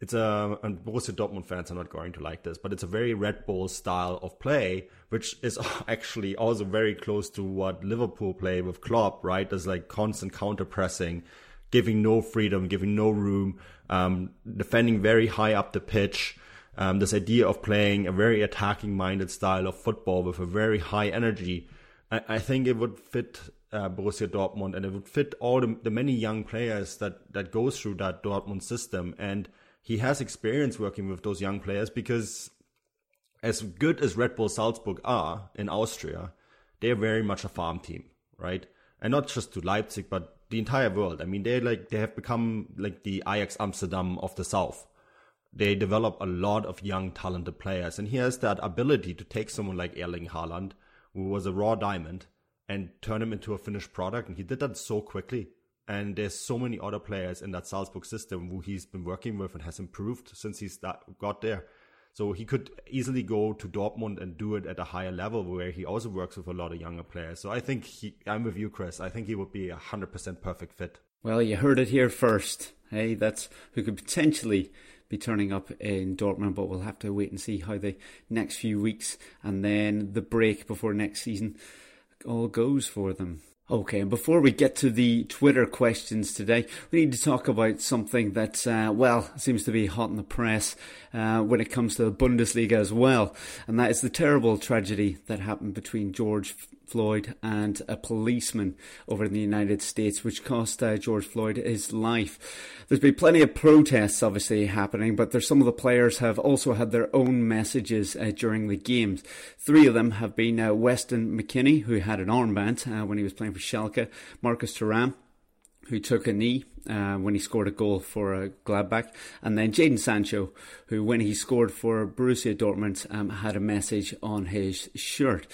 it's a and Borussia Dortmund fans are not going to like this, but it's a very Red Bull style of play, which is actually also very close to what Liverpool play with Klopp, right? There's like constant counter pressing, giving no freedom, giving no room, um, defending very high up the pitch. Um, this idea of playing a very attacking minded style of football with a very high energy, I, I think it would fit uh, Borussia Dortmund, and it would fit all the, the many young players that that go through that Dortmund system. And he has experience working with those young players because, as good as Red Bull Salzburg are in Austria, they're very much a farm team, right? And not just to Leipzig, but the entire world. I mean, they like they have become like the Ajax Amsterdam of the South. They develop a lot of young, talented players, and he has that ability to take someone like Erling Haaland, who was a raw diamond, and turn him into a finished product. And he did that so quickly. And there's so many other players in that Salzburg system who he's been working with and has improved since he's got there. So he could easily go to Dortmund and do it at a higher level where he also works with a lot of younger players. So I think he, I'm with you, Chris. I think he would be a 100% perfect fit. Well, you heard it here first. Hey, that's who could potentially be turning up in Dortmund, but we'll have to wait and see how the next few weeks and then the break before next season all goes for them. Okay, and before we get to the Twitter questions today, we need to talk about something that, uh, well, seems to be hot in the press uh, when it comes to the Bundesliga as well, and that is the terrible tragedy that happened between George Floyd and a policeman over in the United States, which cost uh, George Floyd his life. There's been plenty of protests, obviously, happening, but there's some of the players have also had their own messages uh, during the games. Three of them have been uh, Weston McKennie, who had an armband uh, when he was playing for Schalke, Marcus Thuram, who took a knee uh, when he scored a goal for uh, Gladbach, and then Jadon Sancho, who when he scored for Borussia Dortmund um, had a message on his shirt.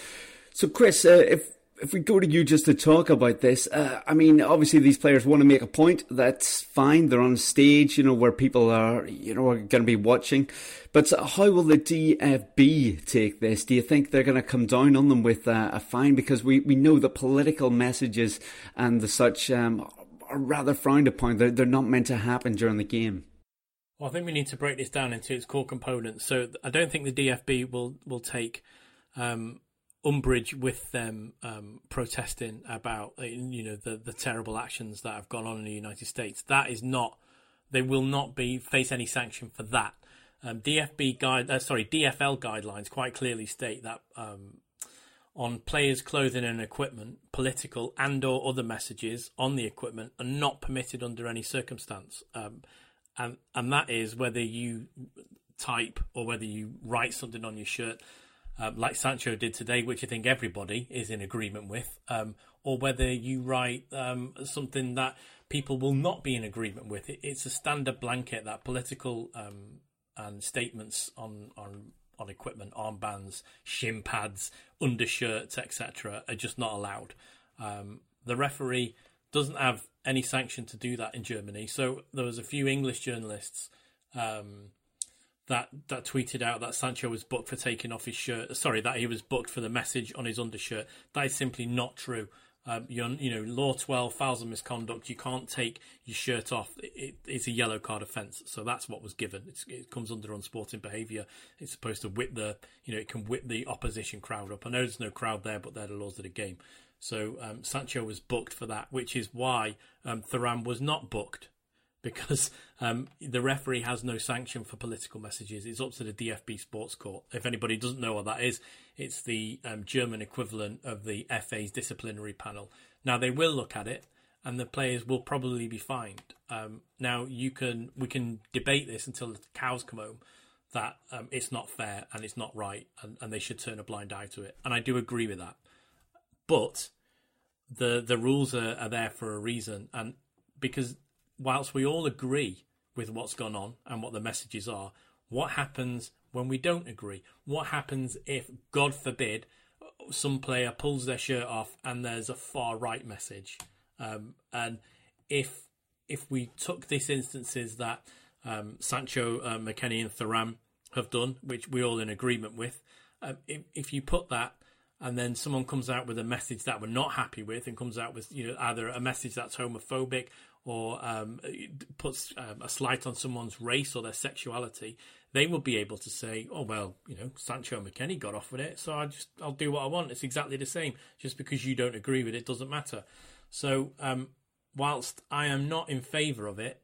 So, Chris, uh, if if we go to you just to talk about this, uh, I mean, obviously these players want to make a point. That's fine. They're on stage, you know, where people are, you know, are going to be watching. But how will the DFB take this? Do you think they're going to come down on them with uh, a fine? Because we, we know the political messages and the such um, are rather frowned upon. They're, they're not meant to happen during the game. Well, I think we need to break this down into its core components. So I don't think the DFB will will take um, umbrage with them um, protesting about uh, you know the the terrible actions that have gone on in the United States. That is not they will not be face any sanction for that. Um, DFB guide uh, sorry DFL guidelines quite clearly state that um, on players' clothing and equipment, political and or other messages on the equipment are not permitted under any circumstance. Um, and and that is whether you type or whether you write something on your shirt um, like Sancho did today, which I think everybody is in agreement with, um, or whether you write um, something that people will not be in agreement with. It, it's a standard blanket that political um, and statements on on on equipment, armbands, shin pads, undershirts, etc., are just not allowed. Um, the referee doesn't have any sanction to do that in Germany. So there was a few English journalists um, that that tweeted out that Sancho was booked for taking off his shirt. Sorry, that he was booked for the message on his undershirt. That is simply not true. Um, you know, law 12, fouls of misconduct. You can't take your shirt off. It, it's a yellow card offence. So that's what was given. It's, it comes under unsporting behaviour. It's supposed to whip the, you know, it can whip the opposition crowd up. I know there's no crowd there, but they're the laws of the game. So um, Sancho was booked for that, which is why um, Thuram was not booked because um, the referee has no sanction for political messages. It's up to the DFB Sports Court. If anybody doesn't know what that is, it's the um, German equivalent of the FA's disciplinary panel. Now they will look at it, and the players will probably be fined. Um, now you can we can debate this until the cows come home that um, it's not fair and it's not right, and, and they should turn a blind eye to it. And I do agree with that, but the the rules are, are there for a reason, and because whilst we all agree with what's gone on and what the messages are, what happens when we don't agree? What happens if, God forbid, some player pulls their shirt off and there's a far right message? Um, and if if we took these instances that um, Sancho, uh, McKennie, and Thuram have done, which we're all in agreement with, um, if, if you put that and then someone comes out with a message that we're not happy with and comes out with you know either a message that's homophobic or um, puts um, a slight on someone's race or their sexuality, they will be able to say, "Oh well, you know, Sancho McKennie got off with it, so I just I'll do what I want. It's exactly the same. Just because you don't agree with it doesn't matter." So, um, whilst I am not in favour of it,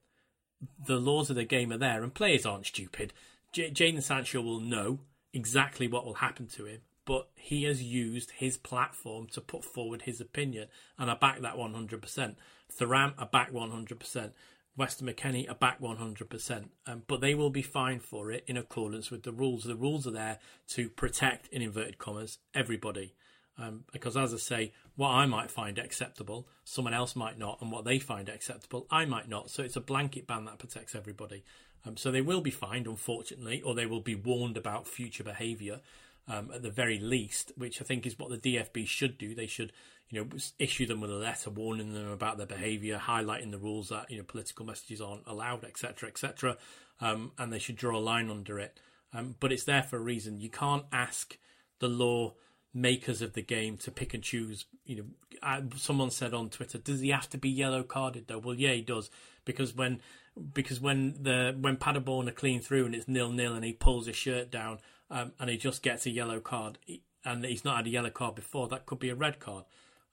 the laws of the game are there, and players aren't stupid. J- Jadon Sancho will know exactly what will happen to him, but he has used his platform to put forward his opinion, and I back that 100%. Thuram, I back 100%. Weston McKennie are back 100%, um, but they will be fined for it in accordance with the rules. The rules are there to protect, in inverted commas, everybody. Um, because, as I say, what I might find acceptable, someone else might not, and what they find acceptable, I might not. So it's a blanket ban that protects everybody. Um, so they will be fined, unfortunately, or they will be warned about future behaviour um, at the very least, which I think is what the DFB should do. They should, you know, issue them with a letter warning them about their behaviour, highlighting the rules that you know political messages aren't allowed, etc., etc., um, and they should draw a line under it. Um, but it's there for a reason. You can't ask the law makers of the game to pick and choose. You know, I, someone said on Twitter, "Does he have to be yellow carded?" Though, well, yeah, he does because when because when the when Paderborn are clean through and it's nil nil and he pulls his shirt down um, and he just gets a yellow card, and he's not had a yellow card before, that could be a red card.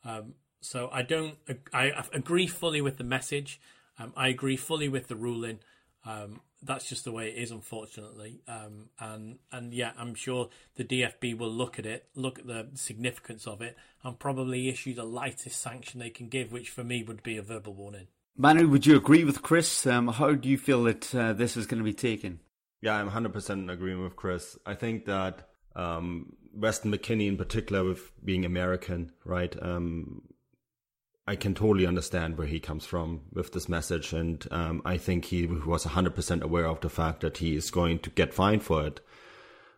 Um, so I don't, I agree fully with the message. Um, I agree fully with the ruling. Um, that's just the way it is, unfortunately. Um, and and yeah, I'm sure the DFB will look at it, look at the significance of it, and probably issue the lightest sanction they can give, which for me would be a verbal warning. Manu, would you agree with Chris? Um, how do you feel that uh, this is going to be taken? Yeah, I'm 100% in agreement with Chris. I think that um, Weston McKennie, in particular, with being American, right? Um, I can totally understand where he comes from with this message, and um, I think he was 100% aware of the fact that he is going to get fined for it.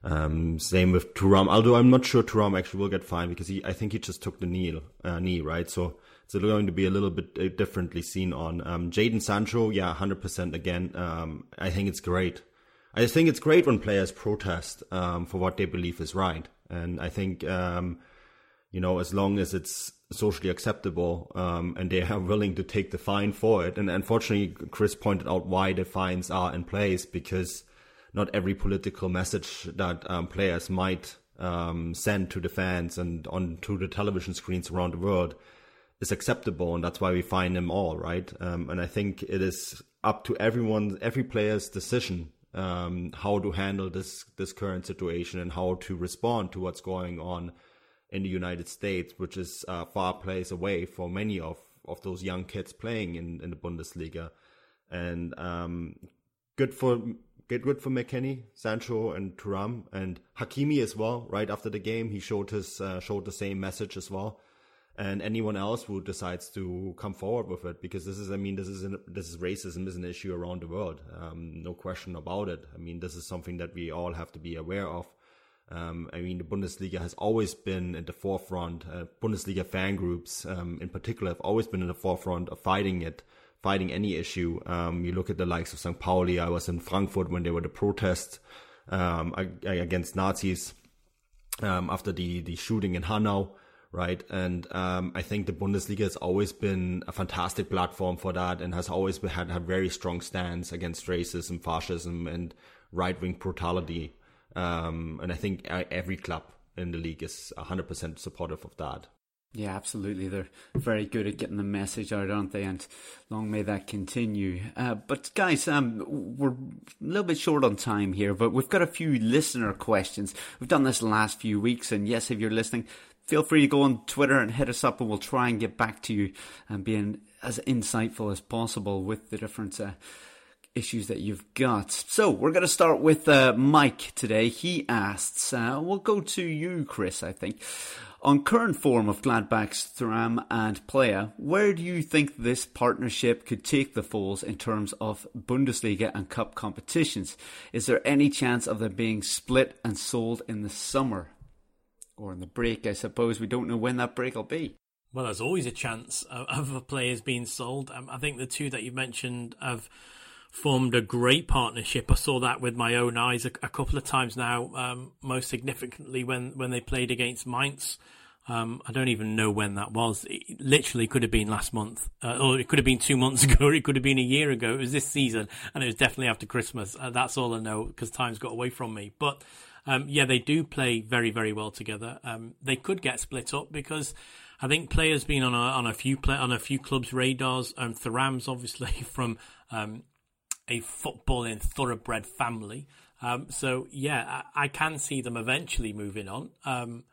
Um, same with Thuram, although I'm not sure Thuram actually will get fined because he, I think he just took the knee, uh, knee, right? So it's going to be a little bit uh, differently seen on um, Jadon Sancho. Yeah, 100% again. Um, I think it's great. I think it's great when players protest um, for what they believe is right, and I think um, you know as long as it's socially acceptable um, and they are willing to take the fine for it. And unfortunately, Chris pointed out why the fines are in place because not every political message that um, players might um, send to the fans and onto the television screens around the world is acceptable, and that's why we fine them all, right? Um, and I think it is up to everyone, every player's decision um, how to handle this this current situation and how to respond to what's going on in the United States, which is uh, far place away for many of, of those young kids playing in, in the Bundesliga. And um, good for good good for McKennie, Sancho, and Thuram, and Hakimi as well. Right after the game, he showed his uh, showed the same message as well. And anyone else who decides to come forward with it, because this is, I mean, this is an, this is racism is an issue around the world, um, no question about it. I mean, this is something that we all have to be aware of. Um, I mean, the Bundesliga has always been at the forefront. Uh, Bundesliga fan groups, um, in particular, have always been in the forefront of fighting it, fighting any issue. Um, you look at the likes of St. Pauli. I was in Frankfurt when there were the protests um, against Nazis um, after the the shooting in Hanau, right? And um, I think the Bundesliga has always been a fantastic platform for that, and has always had a very strong stance against racism, fascism, and right wing brutality. Um, and I think every club in the league is 100% supportive of that. Yeah, absolutely. They're very good at getting the message out, aren't they? And long may that continue. Uh, but guys, um, we're a little bit short on time here, but we've got a few listener questions. We've done this last few weeks, and yes, if you're listening, feel free to go on Twitter and hit us up, and we'll try and get back to you and being as insightful as possible with the different uh, issues that you've got. So we're going to start with uh, Mike today. He asks, uh, we'll go to you, Chris, I think. On current form of Gladbach's Thuram and Plea, where do you think this partnership could take the Foals in terms of Bundesliga and Cup competitions? Is there any chance of them being split and sold in the summer? Or in the break, I suppose. We don't know when that break will be. Well, there's always a chance of, of players being sold. Um, I think the two that you mentioned have formed a great partnership. I saw that with my own eyes a, a couple of times now. Um, most significantly when when they played against Mainz. Um, I don't even know when that was. It literally could have been last month, uh, or it could have been two months ago, or it could have been a year ago. It was this season, and it was definitely after Christmas. Uh, that's all I know because time's got away from me. But um, yeah, they do play very, very well together. Um, they could get split up because I think players been on a on a few play, on a few clubs' radars. And Thuram's obviously from um, a footballing thoroughbred family. Um, so yeah, I, I, can see them eventually moving on. Um,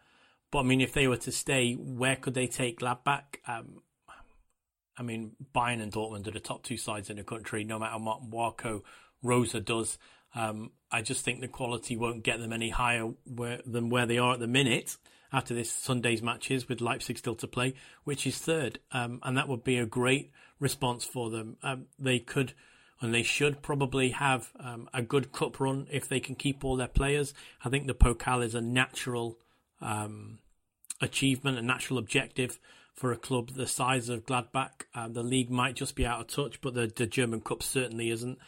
but I mean, if they were to stay, where could they take Gladbach? Um, I mean, Bayern and Dortmund are the top two sides in the country, no matter what Marco Rose does. Um, I just think the quality won't get them any higher where, than where they are at the minute after this Sunday's matches with Leipzig still to play, which is third. Um, and that would be a great response for them. Um, they could and they should probably have um, a good cup run if they can keep all their players. I think the Pokal is a natural um, achievement, a natural objective for a club the size of Gladbach. Uh, the league might just be out of touch, but the, the German Cup certainly isn't.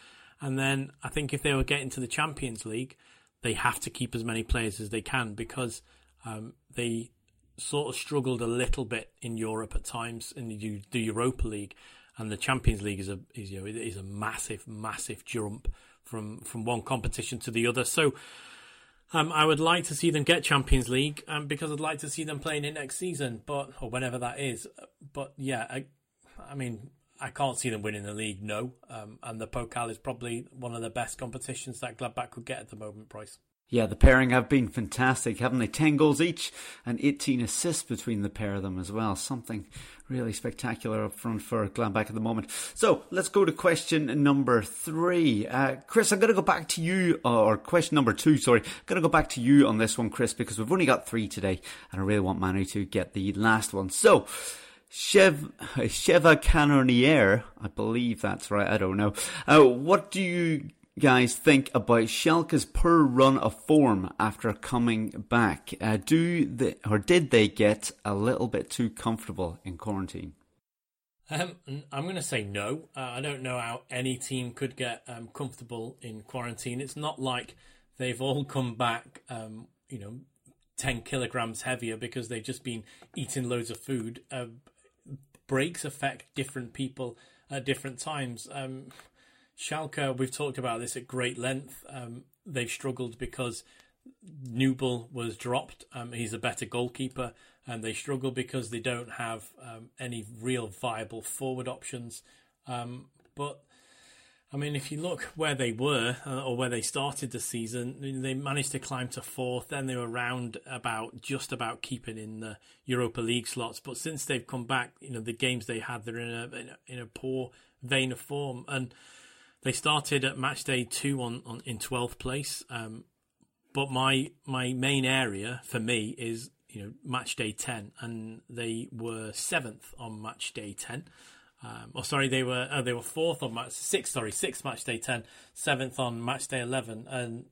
And then I think if they were getting to the Champions League, they have to keep as many players as they can because um, they sort of struggled a little bit in Europe at times in the, the Europa League and the Champions League is a is, you know is a massive massive jump from from one competition to the other. So. Um, I would like to see them get Champions League um, because I'd like to see them playing it next season, but or whenever that is. But yeah, I, I mean, I can't see them winning the league, no. Um, and the Pokal is probably one of the best competitions that Gladbach could get at the moment, Price. Yeah, the pairing have been fantastic, haven't they? 10 goals each and 18 assists between the pair of them as well. Something really spectacular up front for Gladbach at the moment. So let's go to question number three. Uh, Chris, I'm going to go back to you, or question number two, sorry. I'm going to go back to you on this one, Chris, because we've only got three today and I really want Manu to get the last one. So, Chev, Cheva Canonier, I believe that's right, I don't know. Uh, what do you guys think about Schalke's poor run of form after coming back? Uh, do they, or did they get a little bit too comfortable in quarantine? Um, I'm going to say no. Uh, I don't know how any team could get um, comfortable in quarantine. It's not like they've all come back, um, you know, 10 kilograms heavier because they've just been eating loads of food. Uh, breaks affect different people at different times. Um, Schalke, we've talked about this at great length. Um, they've struggled because Nubel was dropped. Um, he's a better goalkeeper, and they struggle because they don't have um, any real viable forward options. Um, but I mean, if you look where they were uh, or where they started the season, they managed to climb to fourth. Then they were around about just about keeping in the Europa League slots. But since they've come back, you know the games they had, they're in a in a, in a poor vein of form and they started at match day two on, on in twelfth place. Um, but my my main area for me is you know match day ten, and they were seventh on match day ten. Um, oh, sorry, they were oh, they were fourth on match six. Sorry, sixth match day ten, seventh on match day eleven, and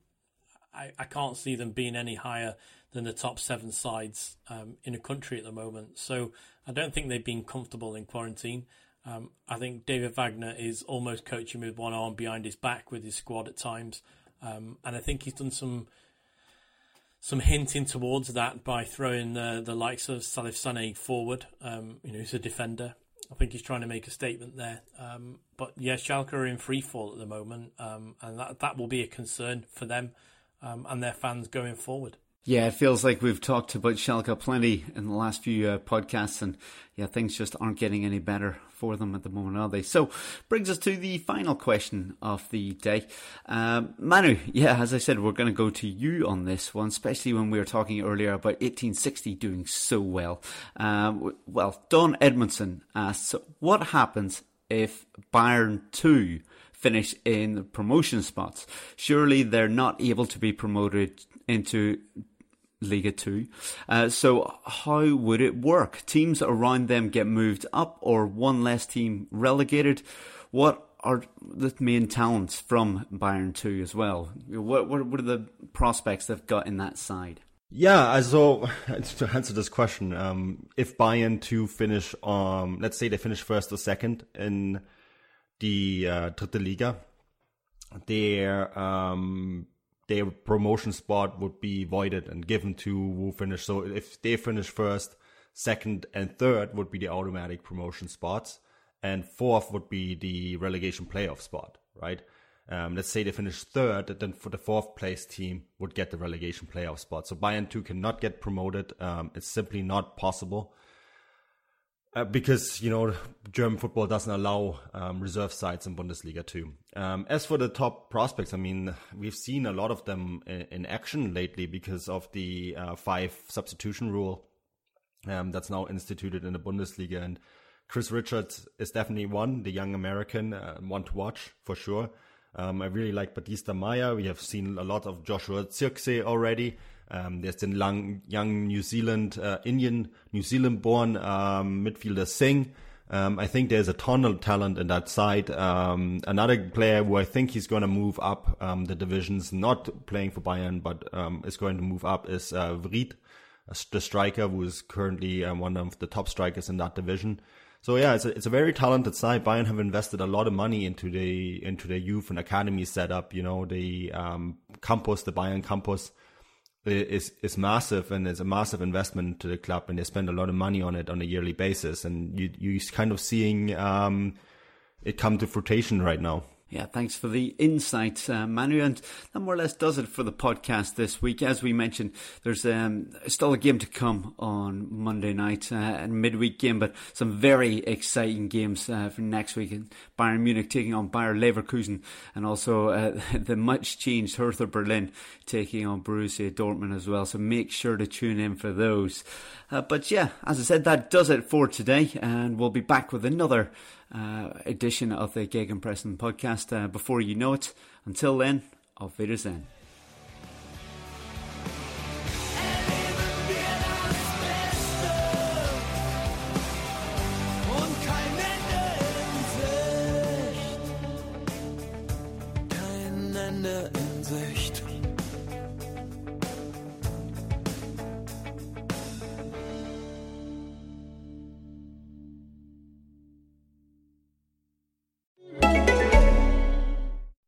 I, I can't see them being any higher than the top seven sides um, in a country at the moment. So I don't think they've been comfortable in quarantine. Um, I think David Wagner is almost coaching with one arm behind his back with his squad at times, um, and I think he's done some some hinting towards that by throwing the the likes of Salif Sane forward. Um, you know, he's a defender. I think he's trying to make a statement there. Um, but yeah, Schalke are in free fall at the moment, um, and that that will be a concern for them um, and their fans going forward. Yeah, it feels like we've talked about Schalke plenty in the last few uh, podcasts, and yeah, things just aren't getting any better for them at the moment, are they? So, brings us to the final question of the day. Um, Manu, yeah, as I said, we're going to go to you on this one, especially when we were talking earlier about 1860 doing so well. Um, well, Don Edmondson asks, what happens if Bayern 2 finish in promotion spots? Surely they're not able to be promoted into Liga 2. Uh, so, how would it work? Teams around them get moved up or one less team relegated? What are the main talents from Bayern 2 as well? What, what, what are the prospects they've got in that side? Yeah, so to answer this question, um, if Bayern 2 finish, um, let's say they finish first or second in the uh, Dritte Liga, their um, their promotion spot would be voided and given to who finish. So if they finish first, second, and third would be the automatic promotion spots, and fourth would be the relegation playoff spot, right? Um, let's say they finish third, then for the fourth place team would get the relegation playoff spot. So Bayern 2 cannot get promoted. Um, it's simply not possible. Uh, because you know German football doesn't allow um, reserve sides in Bundesliga too. Um, as for the top prospects, I mean we've seen a lot of them in, in action lately because of the uh, five substitution rule um, that's now instituted in the Bundesliga, and Chris Richards is definitely one, the young American, uh, one to watch for sure. Um, I really like Batista Meier. We have seen a lot of Joshua Zirkzee already. Um, there's the young, young New Zealand, uh, Indian, New Zealand born um, midfielder Singh. Um, I think there's a ton of talent in that side. Um, another player who I think he's going to move up um, the divisions, not playing for Bayern, but um, is going to move up is uh, the striker who is currently um, one of the top strikers in that division. So yeah, it's a, it's a very talented side. Bayern have invested a lot of money into the into their youth and academy setup. You know, the um, campus, the Bayern campus is is massive and it's a massive investment to the club and they spend a lot of money on it on a yearly basis and you you kind of seeing um, it come to fruition right now. Yeah, thanks for the insight, uh, Manu. And that more or less does it for the podcast this week. As we mentioned, there's um, still a game to come on Monday night, uh, a midweek game, but some very exciting games uh, for next week. Bayern Munich taking on Bayer Leverkusen, and also uh, the much changed Hertha Berlin taking on Borussia Dortmund as well. So make sure to tune in for those. Uh, but yeah, as I said, that does it for today, and we'll be back with another edition of the Gegenpressing podcast uh, before you know it. Until then, auf Wiedersehen.